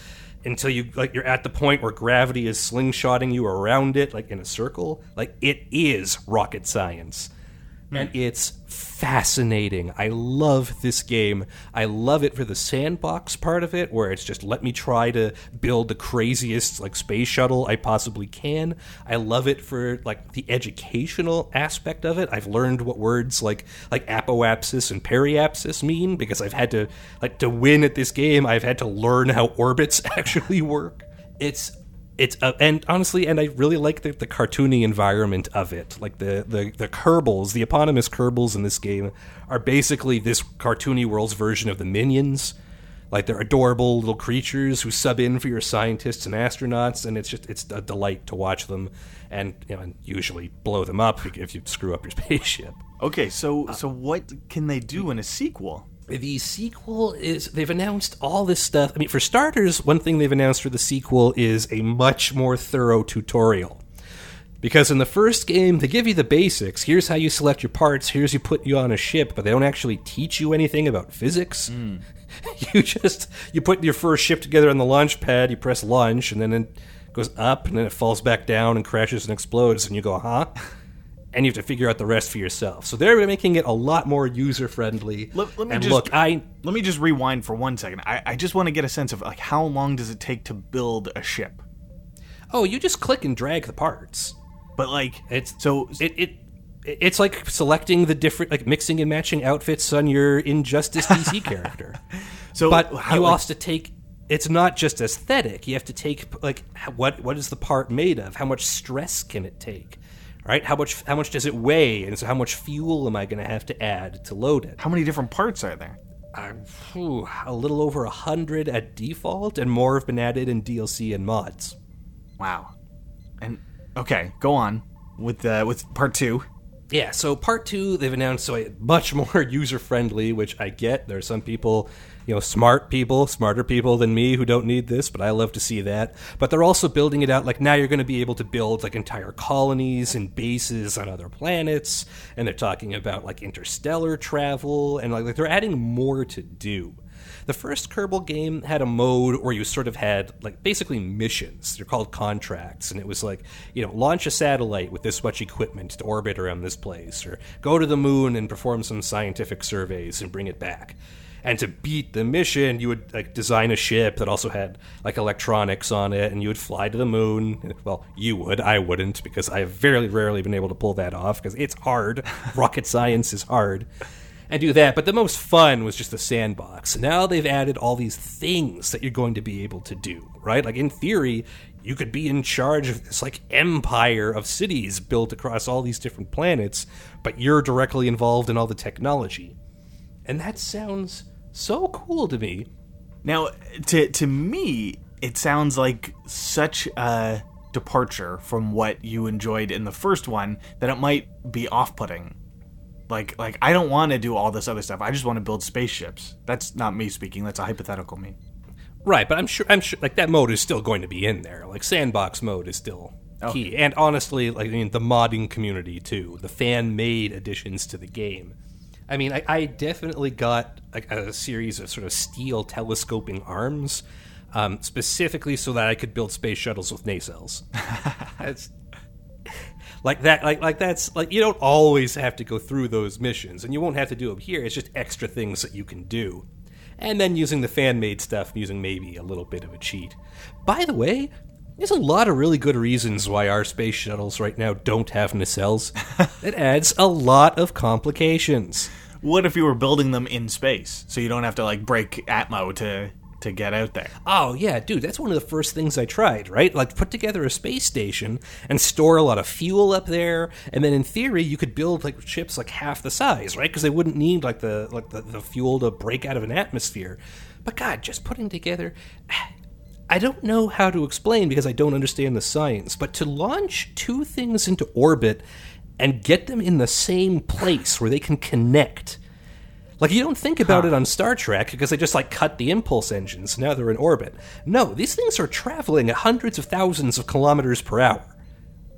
until you like you're at the point where gravity is slingshotting you around it like in a circle. Like it is rocket science and hmm. it's fascinating. I love this game. I love it for the sandbox part of it, where it's just let me try to build the craziest like space shuttle I possibly can. I love it for like the educational aspect of it. I've learned what words like like apoapsis and periapsis mean because I've had to like to win at this game. I've had to learn how orbits actually work. It's it's uh, and honestly, and I really like the, the cartoony environment of it. Like the the the Kerbals, the eponymous Kerbals in this game are basically this cartoony world's version of the Minions. Like they're adorable little creatures who sub in for your scientists and astronauts, and it's just it's a delight to watch them, and you know, and usually blow them up if you screw up your spaceship. Okay, so so what can they do in a sequel? The sequel is they've announced all this stuff. I mean, for starters, one thing they've announced for the sequel is a much more thorough tutorial. Because in the first game, they give you the basics. Here's how you select your parts. Here's you put you on a ship, but they don't actually teach you anything about physics. Hmm. You just you put your first ship together on the launch pad. You press launch, and then it goes up, and then it falls back down and crashes and explodes. And you go, huh? And you have to figure out the rest for yourself. So they're making it a lot more user friendly. Let- let me and just- look, I Let me just rewind for one second. I, I just want to get a sense of like how long does it take to build a ship? oh, you just click and drag the parts. But like It's so it it it's like selecting the different like mixing and matching outfits on your Injustice DC character. so But how, you like, also take it's not just aesthetic. You have to take like what what is the part made of? How much stress can it take? Right? How much how much does it weigh? And so how much fuel am I going to have to add to load it? how many different parts are there? Uh, phew, a little over a hundred at default, and more have been added in DLC and mods. Wow. And okay, go on with uh, with part two. Yeah, so part two they've announced so much more user friendly, which I get. There are some people, you know, smart people, smarter people than me who don't need this, but I love to see that. But they're also building it out like now you're going to be able to build like entire colonies and bases on other planets, and they're talking about like interstellar travel and like, like they're adding more to do. The first Kerbal game had a mode where you sort of had like basically missions. They're called contracts, and it was like you know launch a satellite with this much equipment to orbit around this place, or go to the moon and perform some scientific surveys and bring it back. And to beat the mission, you would like design a ship that also had like electronics on it, and you would fly to the moon. Well, you would. I wouldn't because I have very rarely been able to pull that off because it's hard. Rocket science is hard and do that. But the most fun was just the sandbox. Now they've added all these things that you're going to be able to do, right? Like in theory, you could be in charge of this like empire of cities built across all these different planets, but you're directly involved in all the technology. And that sounds so cool to me. Now, to to me, it sounds like such a departure from what you enjoyed in the first one that it might be off-putting. Like like I don't want to do all this other stuff. I just want to build spaceships. That's not me speaking. That's a hypothetical me. Right, but I'm sure I'm sure like that mode is still going to be in there. Like sandbox mode is still oh. key. And honestly, like I mean the modding community too, the fan made additions to the game. I mean, I, I definitely got like a series of sort of steel telescoping arms, um, specifically so that I could build space shuttles with nacelles. Like that like like that's like you don't always have to go through those missions and you won't have to do them here. It's just extra things that you can do. And then using the fan made stuff using maybe a little bit of a cheat. By the way there's a lot of really good reasons why our space shuttles right now don't have nacelles it adds a lot of complications What if you were building them in space, so you don't have to like break Atmo to to get out there? Oh yeah, dude, that's one of the first things I tried, right? Like put together a space station and store a lot of fuel up there, and then in theory you could build like ships like half the size, right? Because they wouldn't need like the like the, the fuel to break out of an atmosphere. But God, just putting together I don't know how to explain because I don't understand the science, but to launch two things into orbit and get them in the same place where they can connect. Like you don't think about it on Star Trek because they just like cut the impulse engines. Now they're in orbit. No, these things are traveling at hundreds of thousands of kilometers per hour.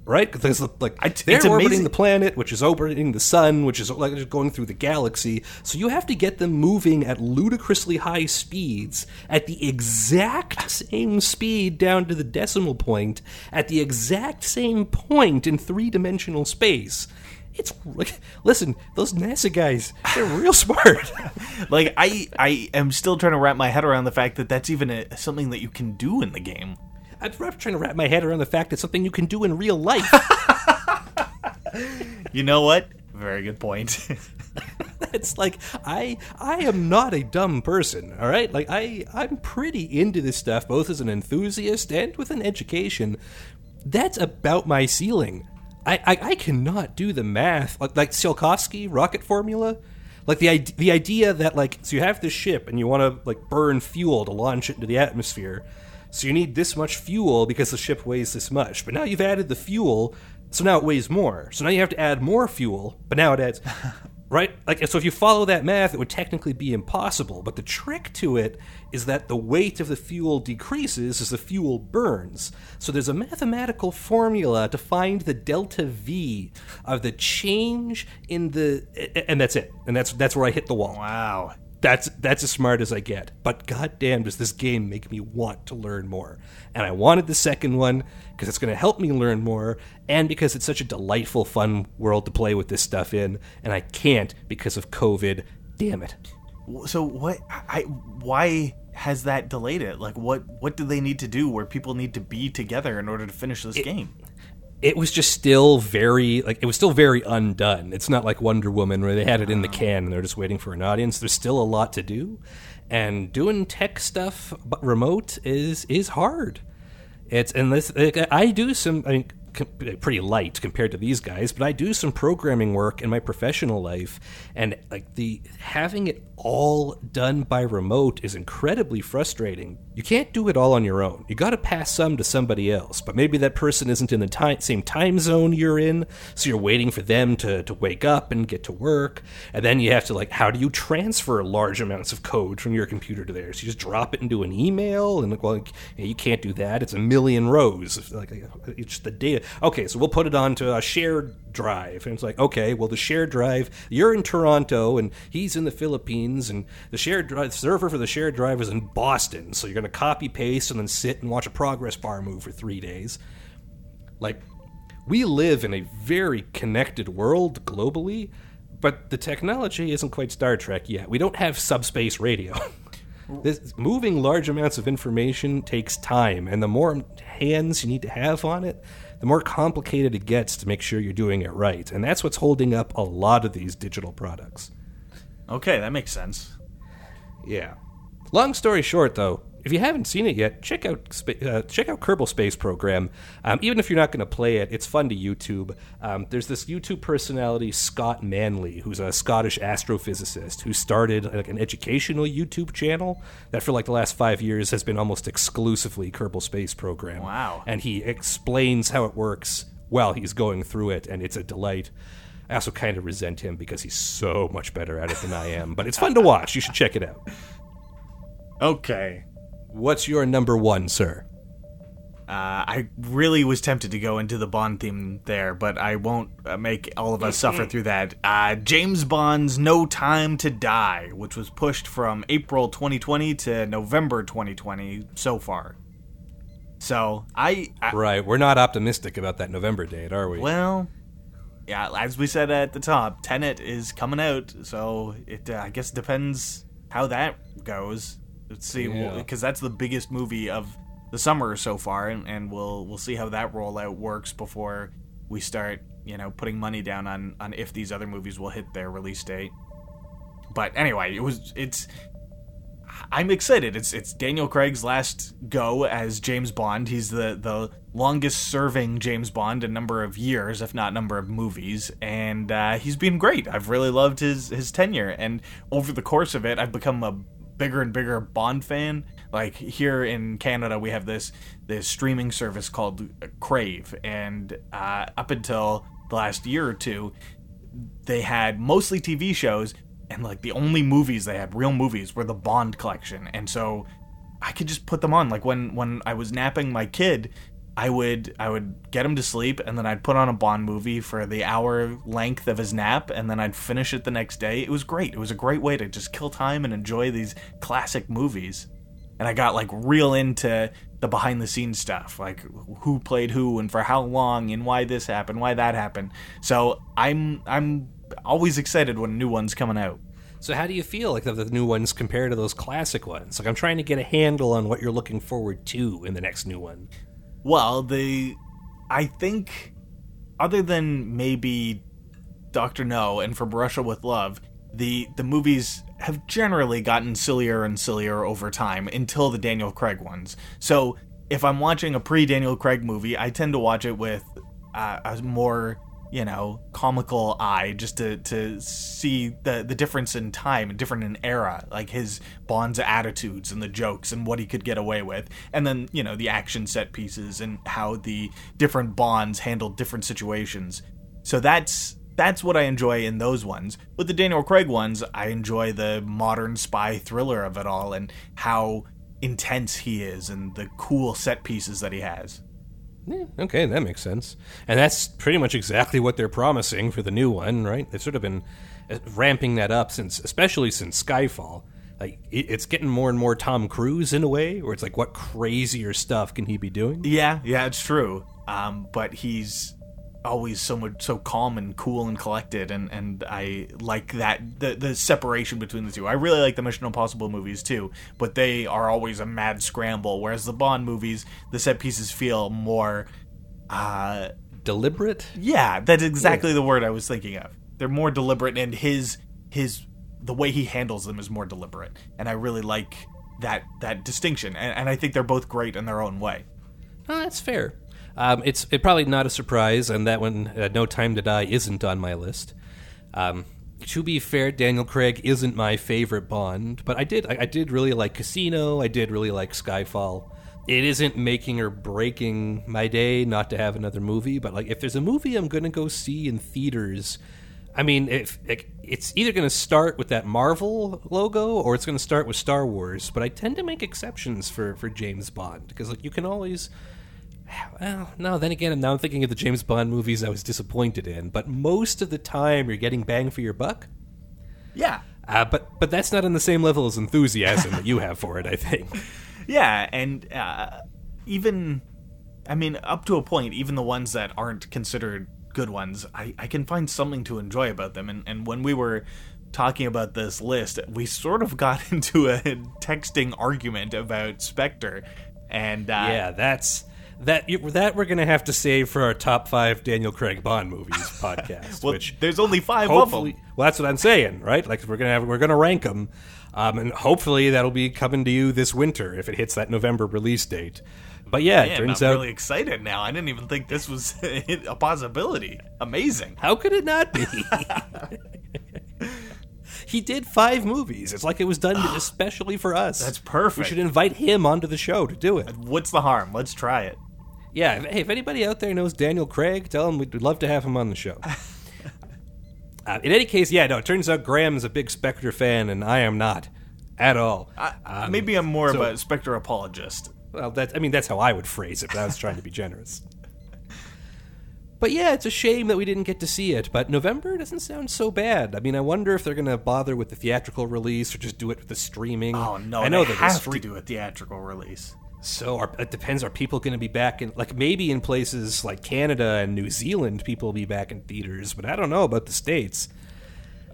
Right? Because like they're it's orbiting amazing- the planet, which is orbiting the sun, which is like going through the galaxy. So you have to get them moving at ludicrously high speeds at the exact same speed down to the decimal point at the exact same point in three-dimensional space. It's like listen, those NASA guys, they're real smart. Like I I am still trying to wrap my head around the fact that that's even a, something that you can do in the game. I'm trying to wrap my head around the fact it's something you can do in real life. You know what? Very good point. it's like I I am not a dumb person, all right? Like I I'm pretty into this stuff both as an enthusiast and with an education. That's about my ceiling. I I, I cannot do the math like like Tsiolkovsky rocket formula. Like the the idea that like so you have this ship and you want to like burn fuel to launch it into the atmosphere. So you need this much fuel because the ship weighs this much. But now you've added the fuel, so now it weighs more. So now you have to add more fuel, but now it adds right? Like so if you follow that math, it would technically be impossible. But the trick to it is that the weight of the fuel decreases as the fuel burns. So there's a mathematical formula to find the delta V of the change in the and that's it. And that's that's where I hit the wall wow. That's that's as smart as I get. But goddamn, does this game make me want to learn more? And I wanted the second one because it's going to help me learn more, and because it's such a delightful, fun world to play with this stuff in. And I can't because of COVID. Damn it! So what I why has that delayed it? Like what what do they need to do where people need to be together in order to finish this game? It was just still very like it was still very undone. It's not like Wonder Woman where they had it in the ah. can and they're just waiting for an audience. There's still a lot to do, and doing tech stuff but remote is is hard. It's and this like, I do some I mean pretty light compared to these guys, but I do some programming work in my professional life, and like the having it all done by remote is incredibly frustrating. You can't do it all on your own. You got to pass some to somebody else, but maybe that person isn't in the time, same time zone you're in, so you're waiting for them to to wake up and get to work, and then you have to like how do you transfer large amounts of code from your computer to theirs? You just drop it into an email, and well, you can't do that. It's a million rows. Like it's the data. Okay, so we'll put it onto a shared drive. And it's like, okay, well, the shared drive, you're in Toronto and he's in the Philippines, and the shared drive, server for the shared drive is in Boston. So you're going to copy paste and then sit and watch a progress bar move for three days. Like, we live in a very connected world globally, but the technology isn't quite Star Trek yet. We don't have subspace radio. this, moving large amounts of information takes time, and the more hands you need to have on it, the more complicated it gets to make sure you're doing it right. And that's what's holding up a lot of these digital products. Okay, that makes sense. Yeah. Long story short, though, if you haven't seen it yet, check out uh, check out Kerbal Space Program. Um, even if you're not going to play it, it's fun to YouTube. Um, there's this YouTube personality Scott Manley, who's a Scottish astrophysicist who started like an educational YouTube channel that for like the last five years has been almost exclusively Kerbal Space Program. Wow. And he explains how it works while he's going through it, and it's a delight. I also kind of resent him because he's so much better at it than I am, but it's fun to watch. You should check it out. Okay. What's your number one, sir? Uh, I really was tempted to go into the Bond theme there, but I won't uh, make all of us suffer through that. Uh, James Bond's No Time to Die, which was pushed from April 2020 to November 2020 so far. So I, I Right, we're not optimistic about that November date, are we? well, yeah, as we said at the top, Tenet is coming out, so it uh, I guess depends how that goes. Let's see, Yeah. because that's the biggest movie of the summer so far, and, and we'll we'll see how that rollout works before we start, you know, putting money down on on if these other movies will hit their release date. But anyway, it was it's I'm excited. It's it's Daniel Craig's last go as James Bond. He's the the longest serving James Bond in number of years, if not number of movies, and uh, he's been great. I've really loved his his tenure, and over the course of it, I've become a bigger and bigger Bond fan. Like here in Canada, we have this this streaming service called Crave, and uh, up until the last year or two, they had mostly TV shows, and like the only movies they had, real movies, were the Bond collection. And so I could just put them on. Like when when I was napping my kid, I would I would get him to sleep, and then I'd put on a Bond movie for the hour length of his nap, and then I'd finish it the next day. It was great. It was a great way to just kill time and enjoy these classic movies. And I got like real into the behind the scenes stuff, like who played who and for how long and why this happened, why that happened. So I'm I'm always excited when new one's coming out. so how do you feel like the, new ones compare to those classic ones? Like I'm trying to get a handle on what you're looking forward to in the next new one. Well, the I think other than maybe Doctor No and From Russia with Love, the the movies have generally gotten sillier and sillier over time until the Daniel Craig ones. So if I'm watching a pre Daniel Craig movie, I tend to watch it with uh, a more you know comical eye just to to see the the difference in time different in era like his bond's attitudes and the jokes and what he could get away with and then you know the action set pieces and how the different bonds handled different situations so that's that's what I enjoy in those ones. With the Daniel Craig ones, I enjoy the modern spy thriller of it all and how intense he is and the cool set pieces that he has. Okay, that makes sense. And that's pretty much exactly what they're promising for the new one, right? They've sort of been uh, ramping that up since, especially since Skyfall. Like it's getting more and more Tom Cruise in a way, where it's like, what crazier stuff can he be doing? Yeah, yeah, it's true. Um, but he's always so much so calm and cool and collected and and I like that the the separation between the two. I really like the Mission Impossible movies too, but they are always a mad scramble whereas the Bond movies the set pieces feel more uh Deliberate. yeah, that's exactly the word I was thinking of. They're more deliberate and his his the way he handles them is more deliberate. And I really like that that distinction. And, and I think they're both great in their own way. Oh, that's fair. Um, it's it probably not a surprise, and that one, uh, No Time to Die, isn't on my list. Um, to be fair, Daniel Craig isn't my favorite Bond, but I did I, I did really like Casino. I did really like Skyfall. It isn't making or breaking my day not to have another movie, but like if there's a movie I'm to go see in theaters, I mean, if it, it's either going to start with that Marvel logo or it's going to start with Star Wars. But I tend to make exceptions for for James Bond because like you can always Well, no. Then again, now I'm thinking of the James Bond movies I was disappointed in. But most of the time, you're getting bang for your buck. Yeah. Uh, but but that's not on the same level as enthusiasm that you have for it. I think. Yeah, and uh, even, I mean, up to a point, even the ones that aren't considered good ones, I, I can find something to enjoy about them. And, and when we were talking about this list, we sort of got into a texting argument about Spectre. And uh, Yeah, that's that. you- That we're gonna have to save for our top five Daniel Craig Bond movies podcast. well, which there's only five of them. well, that's what I'm saying, right? Like we're gonna have, we're gonna rank them, um, and hopefully that'll be coming to you this winter if it hits that November release date. But yeah, it turns I'm out. really excited now. I didn't even think this was a possibility. Amazing. How could it not be? he did five movies. It's like it was done especially for us. That's perfect. We should invite him onto the show to do it. What's the harm? Let's try it. Yeah, if, hey, if anybody out there knows Daniel Craig, tell him we'd we'd love to have him on the show. uh, in any case, yeah, no, it turns out Graham is a big Spectre fan, and I am not at all. I, maybe I'm more so- of a Spectre apologist. Well, that I mean, that's how I would phrase it, but I was trying to be generous. But yeah, it's a shame that we didn't get to see it. But November doesn't sound so bad. I mean, I wonder if they're going to bother with the theatrical release or just do it with the streaming. Oh no, I know they that the have stre- to do a theatrical release. So are, it depends. Are people going to be back in like maybe in places like Canada and New Zealand? People will be back in theaters, but I don't know about the states.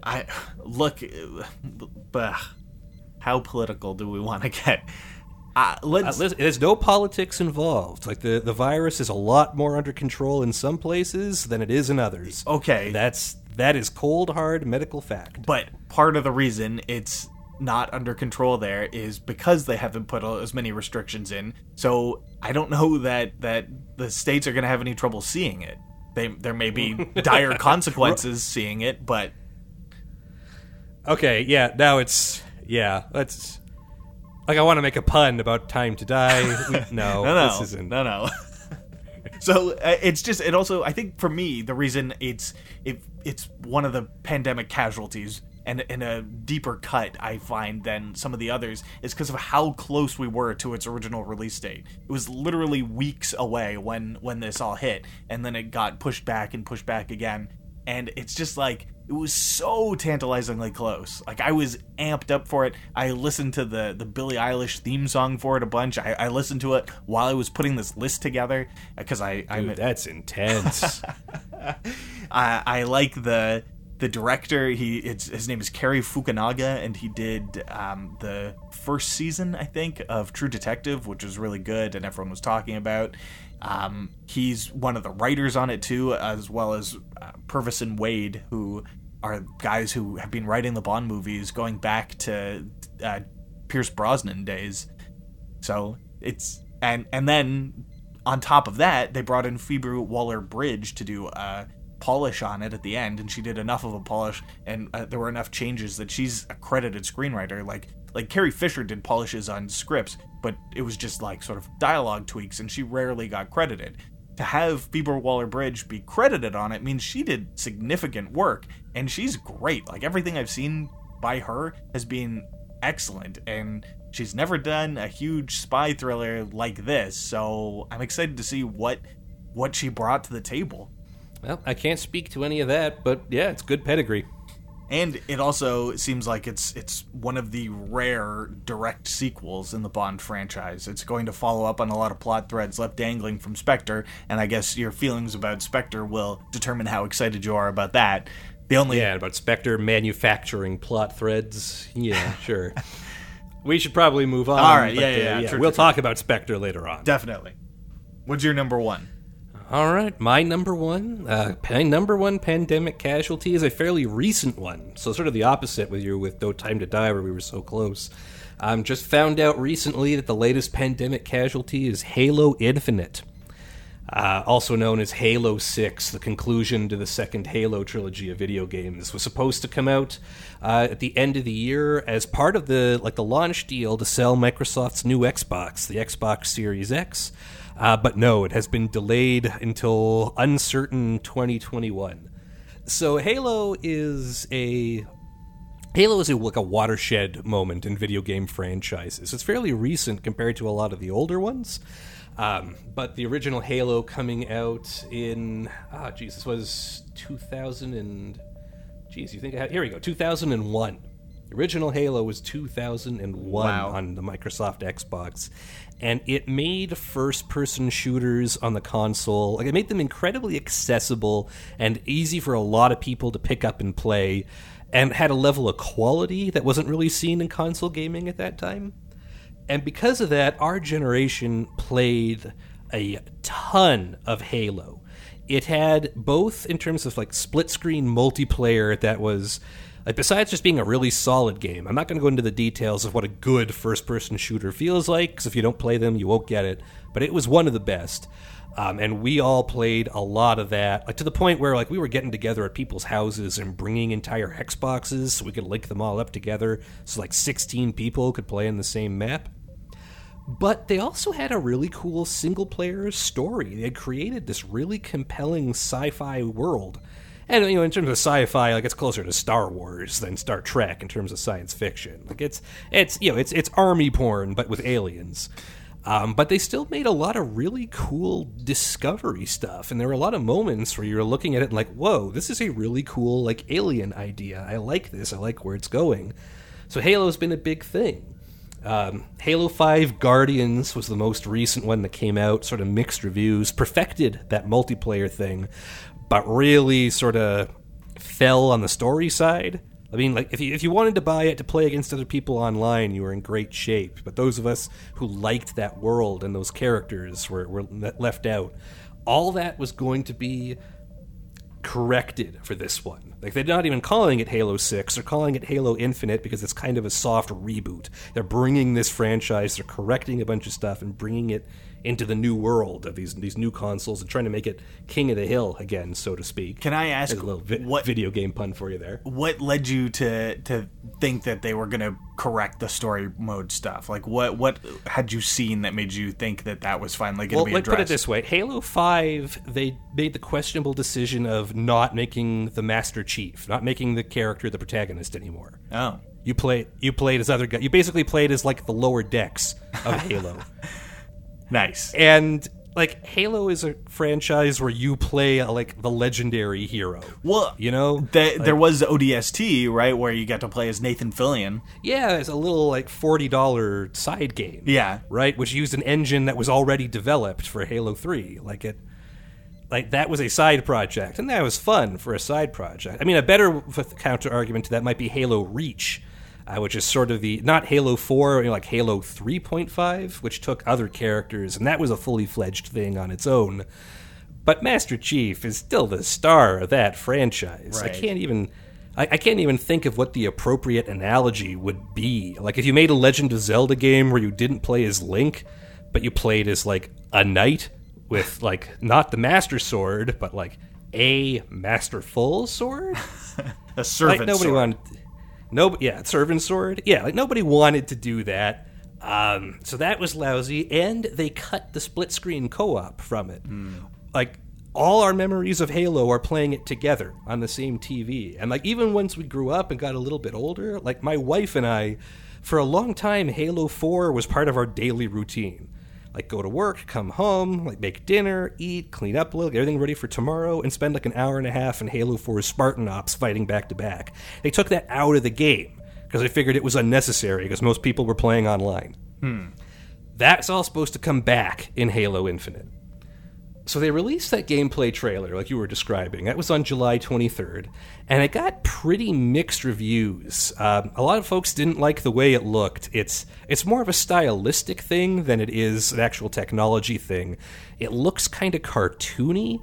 I look, but how political do we want to get? Uh, Uh, let's. listen, there's no politics involved. Like the the virus is a lot more under control in some places than it is in others. Okay. that's that is cold hard medical fact. but part of the reason it's not under control there is because they haven't put as many restrictions in. So I don't know that that the states are going to have any trouble seeing it. They there may be dire consequences seeing it, but Okay, yeah, now it's yeah. Let's like I want to make a pun about time to die. We, no, no, no, this isn't. no, no. so uh, it's just it also I think for me the reason it's it it's one of the pandemic casualties and in a deeper cut I find than some of the others is because of how close we were to its original release date. It was literally weeks away when when this all hit, and then it got pushed back and pushed back again, and it's just like it was so tantalizingly close. Like I was amped up for it. I listened to the the Billie Eilish theme song for it a bunch. I, I listened to it while I was putting this list together because I I'm that's intense. I, I like the the director. He his name is Cary Fukunaga, and he did um, the first season, I think, of True Detective, which was really good, and everyone was talking about. Um, he's one of the writers on it too, as well as uh, Purvis and Wade, who are guys who have been writing the Bond movies going back to uh, Pierce Brosnan days. So it's and and then on top of that, they brought in Phoebe Waller Bridge to do a polish on it at the end, and she did enough of a polish, and uh, there were enough changes that she's a credited screenwriter. Like like Carrie Fisher did polishes on scripts, but it was just like sort of dialogue tweaks, and she rarely got credited. To have Phoebe Waller Bridge be credited on it means she did significant work, and she's great. Like everything I've seen by her has been excellent, and she's never done a huge spy thriller like this. So I'm excited to see what what she brought to the table. Well, I can't speak to any of that, but yeah, it's good pedigree. And it also seems like it's it's one of the rare direct sequels in the Bond franchise. It's going to follow up on a lot of plot threads left dangling from Spectre, and I guess your feelings about Spectre will determine how excited you are about that. The only Yeah, about Spectre manufacturing plot threads. Yeah, sure. we should probably move on. All right, yeah, uh, yeah, yeah, true, we'll true, talk about Spectre later on. definitely. What's your number one? All right, my number one, uh, number one pandemic casualty is a fairly recent one. So sort of the opposite with you with No Time to Die, where we were so close. Um, just found out recently that the latest pandemic casualty is Halo Infinite, uh, also known as Halo Six, the conclusion to the second Halo trilogy of video games. Was supposed to come out uh, at the end of the year as part of the like the launch deal to sell Microsoft's new Xbox, the Xbox Series X. Uh, but no, it has been delayed until uncertain 2021. So Halo is a Halo is a, like a watershed moment in video game franchises. It's fairly recent compared to a lot of the older ones. Um, but the original Halo coming out in ah, this was 2000 and geez, you think I had, here we go, 2001. The original Halo was 2001 Wow. on the Microsoft Xbox, and it made first-person shooters on the console like it made them incredibly accessible and easy for a lot of people to pick up and play, and had a level of quality that wasn't really seen in console gaming at that time. And because of that, our generation played a ton of Halo. It had both in terms of like split screen multiplayer that was like besides just being a really solid game. I'm not going to go into the details of what a good first person shooter feels like because if you don't play them, you won't get it. But it was one of the best. Um, and we all played a lot of that, like to the point where like we were getting together at people's houses and bringing entire Xboxes so we could link them all up together, so like 16 people could play in the same map but they also had a really cool single player story. They had created this really compelling sci fi world. And you know, in terms of sci-fi, like it's closer to Star Wars than Star Trek in terms of science fiction. Like it's it's you know it's it's army porn but with aliens. Um, but they still made a lot of really cool discovery stuff, and there were a lot of moments where you're looking at it and like, "Whoa, this is a really cool like alien idea. I like this. I like where it's going." So Halo's been a big thing. Um, Halo 5 Guardians was the most recent one that came out, sort of mixed reviews, perfected that multiplayer thing, but really sort of fell on the story side. I mean, like if you if you wanted to buy it to play against other people online, you were in great shape. But those of us who liked that world and those characters were, were left out. All that was going to be corrected for this one. Like they're not even calling it Halo 6, they're calling it Halo Infinite because it's kind of a soft reboot. They're bringing this franchise, they're correcting a bunch of stuff and bringing it into the new world of these these new consoles and trying to make it king of the hill again, so to speak. Can I ask There's a little vi- what video game pun for you there? what led you to to think that they were going to correct the story mode stuff? Like what what had you seen that made you think that that was finally going to Well, be addressed? put it this way: Halo Five, they made the questionable decision of not making the Master Chief, not making the character the protagonist anymore. Oh. You play you played as other guys. You basically played as like the lower decks of Halo. Nice. and like Halo is a franchise where you play like the legendary hero. Well, You know? th- there was ODST, right, where you got to play as Nathan Fillion. Yeah, it's a little like forty dollar side game. Yeah. right. Which used an engine that was already developed for Halo Three. Like it, like that was a side project, and that was fun for a side project. I mean, a better counter argument to that might be Halo Reach. Uh, which is sort of the not Halo Four, you know, like Halo Three Point Five, which took other characters, and that was a fully fledged thing on its own. But Master Chief is still the star of that franchise. I can't even I, I can't even think of what the appropriate analogy would be. Like if you made a Legend of Zelda game where you didn't play as Link, but you played as like a knight with like not the Master Sword, but like a masterful sword. A servant. like nobody sword. wanted. No, yeah, servant sword. Yeah, like nobody wanted to do that. Um, so that was lousy, and they cut the split screen co-op from it. Like all our memories of Halo are playing it together on the same TV, and like even once we grew up and got a little bit older, like my wife and I, for a long time, Halo Four was part of our daily routine like go to work, come home, like make dinner, eat, clean up a little, get everything ready for tomorrow, and spend like an hour and a half in Halo 4's Spartan Ops fighting back to back. They took that out of the game because they figured it was unnecessary because most people were playing online. Hmm. That's all supposed to come back in Halo Infinite. So they released that gameplay trailer, like you were describing. That was on July 23rd, and it got pretty mixed reviews. Um, a lot of folks didn't like the way it looked. It's it's more of a stylistic thing than it is an actual technology thing. It looks kind of cartoony.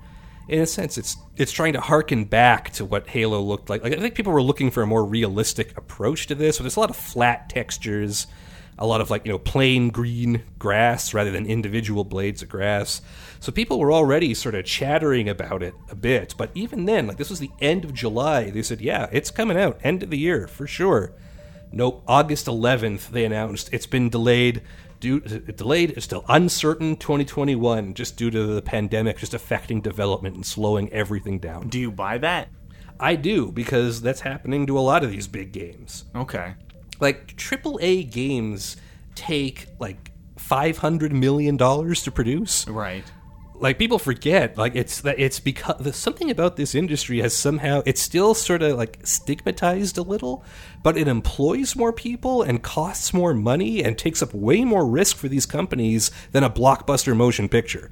In a sense, it's it's trying to harken back to what Halo looked like. Like I think people were looking for a more realistic approach to this, but there's a lot of flat textures a lot of like you know plain green grass rather than individual blades of grass so people were already sort of chattering about it a bit but even then like this was the end of july they said yeah it's coming out end of the year for sure nope august 11th they announced it's been delayed due delayed it's still uncertain 2021 just due to the pandemic just affecting development and slowing everything down Do you buy that? I do because that's happening to a lot of these big games. Okay. Like AAA games take like 500 million dollars to produce. Right. Like people forget like it's that it's because something about this industry has somehow it's still sort of like stigmatized a little, but it employs more people and costs more money and takes up way more risk for these companies than a blockbuster motion picture.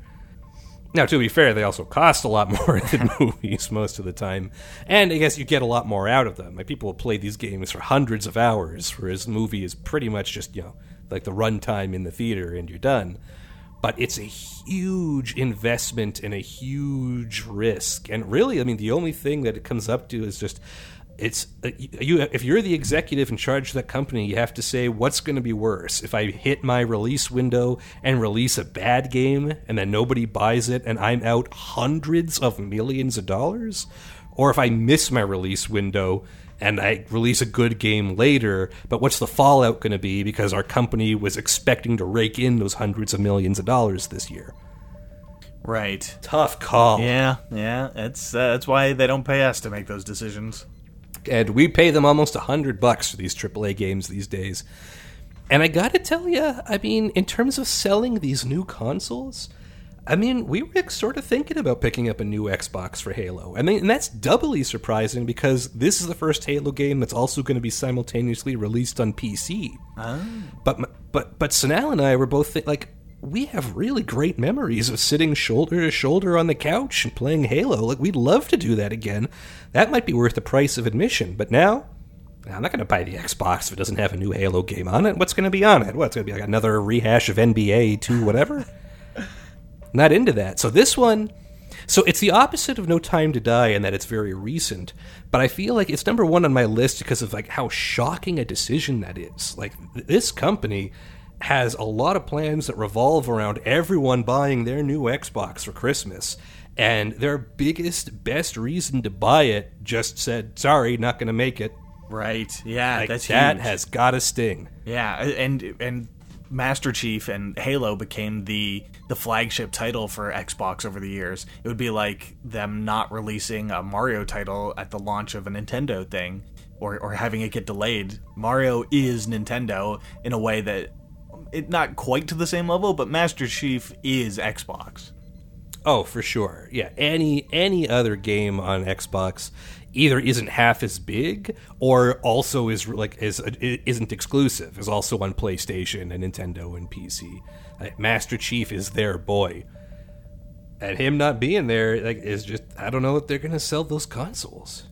Now, to be fair, they also cost a lot more than movies most of the time, and I guess you get a lot more out of them. Like people will play these games for hundreds of hours, whereas movie is pretty much just you know like the runtime in the theater and you're done. But it's a huge investment and a huge risk, and really, I mean, the only thing that it comes up to is just it's uh, you if you're the executive in charge of that company you have to say what's going to be worse if i hit my release window and release a bad game and then nobody buys it and i'm out hundreds of millions of dollars or if i miss my release window and i release a good game later but what's the fallout going to be because our company was expecting to rake in those hundreds of millions of dollars this year Right. tough call Yeah, yeah. It's uh, that's why they don't pay us to make those decisions. And we pay them almost a hundred bucks for these AAA games these days. And I gotta tell you, I mean, in terms of selling these new consoles, I mean, we were sort of thinking about picking up a new Xbox for Halo. I mean, and that's doubly surprising because this is the first Halo game that's also going to be simultaneously released on PC. Ah. But but but Sanal and I were both thi- like, we have really great memories of sitting shoulder to shoulder on the couch and playing Halo. Like we'd love to do that again. That might be worth the price of admission. But now, I'm not going to buy the Xbox if it doesn't have a new Halo game on it. What's going to be on it? What's going to be like another rehash of NBA 2 whatever? not into that. So this one so it's the opposite of No Time to Die in that it's very recent, but I feel like it's number 1 on my list because of like how shocking a decision that is. Like this company has a lot of plans that revolve around everyone buying their new Xbox for Christmas. And their biggest, best reason to buy it just said, "Sorry, not going to make it." Right. Yeah, Like that's that huge. has got to sting. Yeah, and and Master Chief and Halo became the the flagship title for Xbox over the years. It would be like them not releasing a Mario title at the launch of a Nintendo thing or or having it get delayed. Mario is Nintendo in a way that it not quite to the same level, but Master Chief is Xbox. Oh, for sure. Yeah, any any other game on Xbox either isn't half as big or also is like is isn't exclusive. Is also on PlayStation and Nintendo and PC. Like, Master Chief is their boy. And him not being there like is just I don't know if they're going to sell those consoles.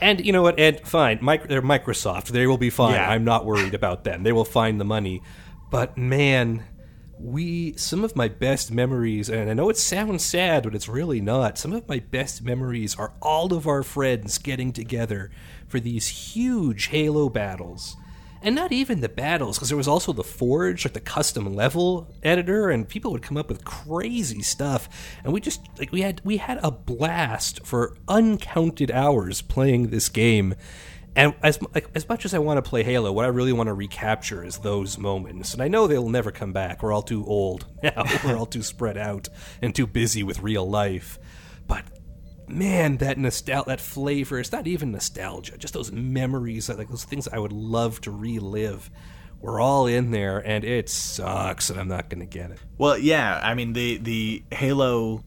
And you know what? And fine, mic- they're Microsoft. They will be fine. Yeah. I'm not worried about them. They will find the money. But man, we some of my best memories, and I know it sounds sad, but it's really not. Some of my best memories are all of our friends getting together for these huge Halo battles. And not even the battles, because there was also the Forge, like the custom level editor, and people would come up with crazy stuff. And we just like we had we had a blast for uncounted hours playing this game. And as as much as I want to play Halo, what I really want to recapture is those moments. And I know they'll never come back. We're all too old now. We're all too spread out and too busy with real life. But man, that nostal that flavor, it's not even nostalgia, just those memories, like those things I would love to relive. We're all in there, and it sucks that I'm not going to get it. Well, yeah, I mean the the Halo.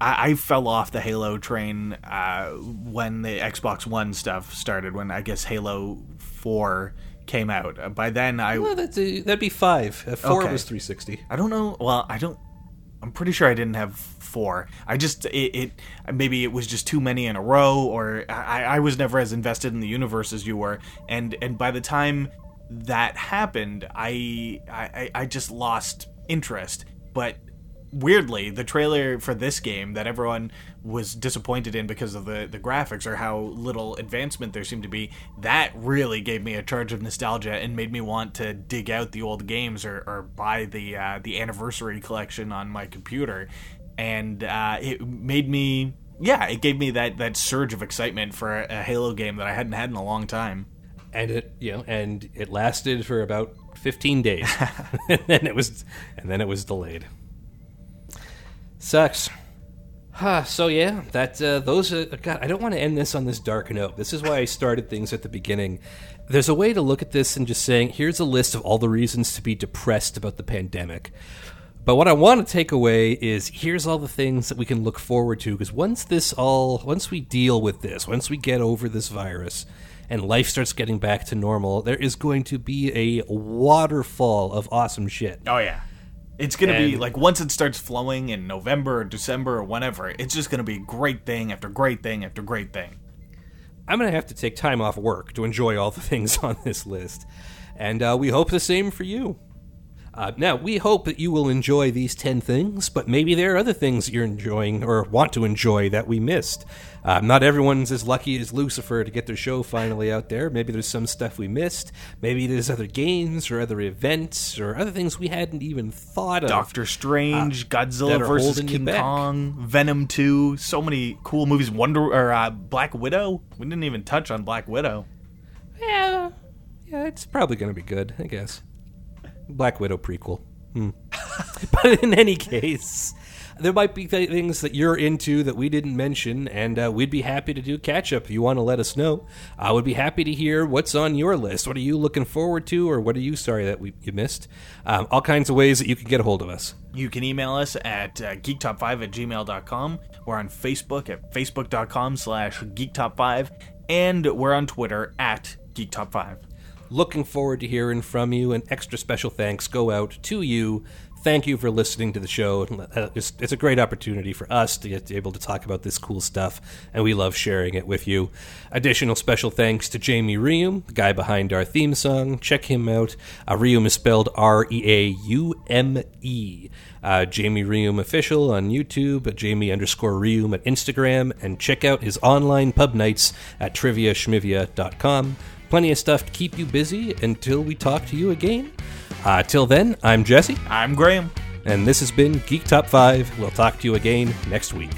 I, I fell off the Halo train uh, when the Xbox One stuff started. When I guess Halo Four came out. Uh, By then, I Well, that's a, that'd be five. Uh, Four Okay. was 360. I don't know. Well, I don't. I'm pretty sure I didn't have four. I just it, it maybe it was just too many in a row, or I, I was never as invested in the universe as you were. And and by the time that happened, I I, I just lost interest. But weirdly, the trailer for this game that everyone was disappointed in because of the, the graphics or how little advancement there seemed to be, that really gave me a charge of nostalgia and made me want to dig out the old games or, or buy the uh, the anniversary collection on my computer. And uh, it made me, yeah, it gave me that, that surge of excitement for a, Halo game that I hadn't had in a long time. and it you know and it lasted for about 15 days and then it was and then it was delayed sucks Uh, so yeah, that uh, those are God. I don't want to end this on this dark note. This is why I started things at the beginning. There's a way to look at this and just saying, here's a list of all the reasons to be depressed about the pandemic. But what I want to take away is here's all the things that we can look forward to because once this all, once we deal with this, once we get over this virus, and life starts getting back to normal, there is going to be a waterfall of awesome shit. Oh yeah. It's gonna be like once it starts flowing in November or December or whenever, it's just gonna be great thing after great thing after great thing. I'm going to have to take time off work to enjoy all the things on this list. And uh, we hope the same for you. Uh, now, we hope that you will enjoy these 10 things, but maybe there are other things you're enjoying or want to enjoy that we missed. Uh, not everyone's as lucky as Lucifer to get their show finally out there. Maybe there's some stuff we missed. Maybe there's other games or other events or other things we hadn't even thought of. Doctor Strange, Uh, Godzilla versus King. Kong, Venom 2, so many cool movies. Wonder or uh, Black Widow. We didn't even touch on Black Widow. Yeah, yeah, it's probably going to be good, I guess. Black Widow prequel. Hmm. but in any case, there might be things that you're into that we didn't mention, and uh, we'd be happy to do catch up if you want to let us know. I would be happy to hear what's on your list. What are you looking forward to, or what are you sorry that we, you missed? Um, all kinds of ways that you can get a hold of us. You can email us at uh, geektop5 at gmail.com. We're on Facebook at facebook.com slash geektop5. And we're on Twitter at geektop5. Looking forward to hearing from you, and extra special thanks go out to you. Thank you for listening to the show. Uh, It's, it's a great opportunity for us to get able to talk about this cool stuff, and we love sharing it with you. Additional special thanks to Jamie Reaume, the guy behind our theme song. Check him out. Uh, Reaume is spelled R E A U M E. Uh, Jamie Reaume official on YouTube, Jamie underscore Reaume at Instagram, and check out his online pub nights at triviaschmivia.com. Plenty of stuff to keep you busy until we talk to you again. Uh, till then, I'm Jesse, I'm Graham. and this has been Geek Top 5. We'll talk to you again next week.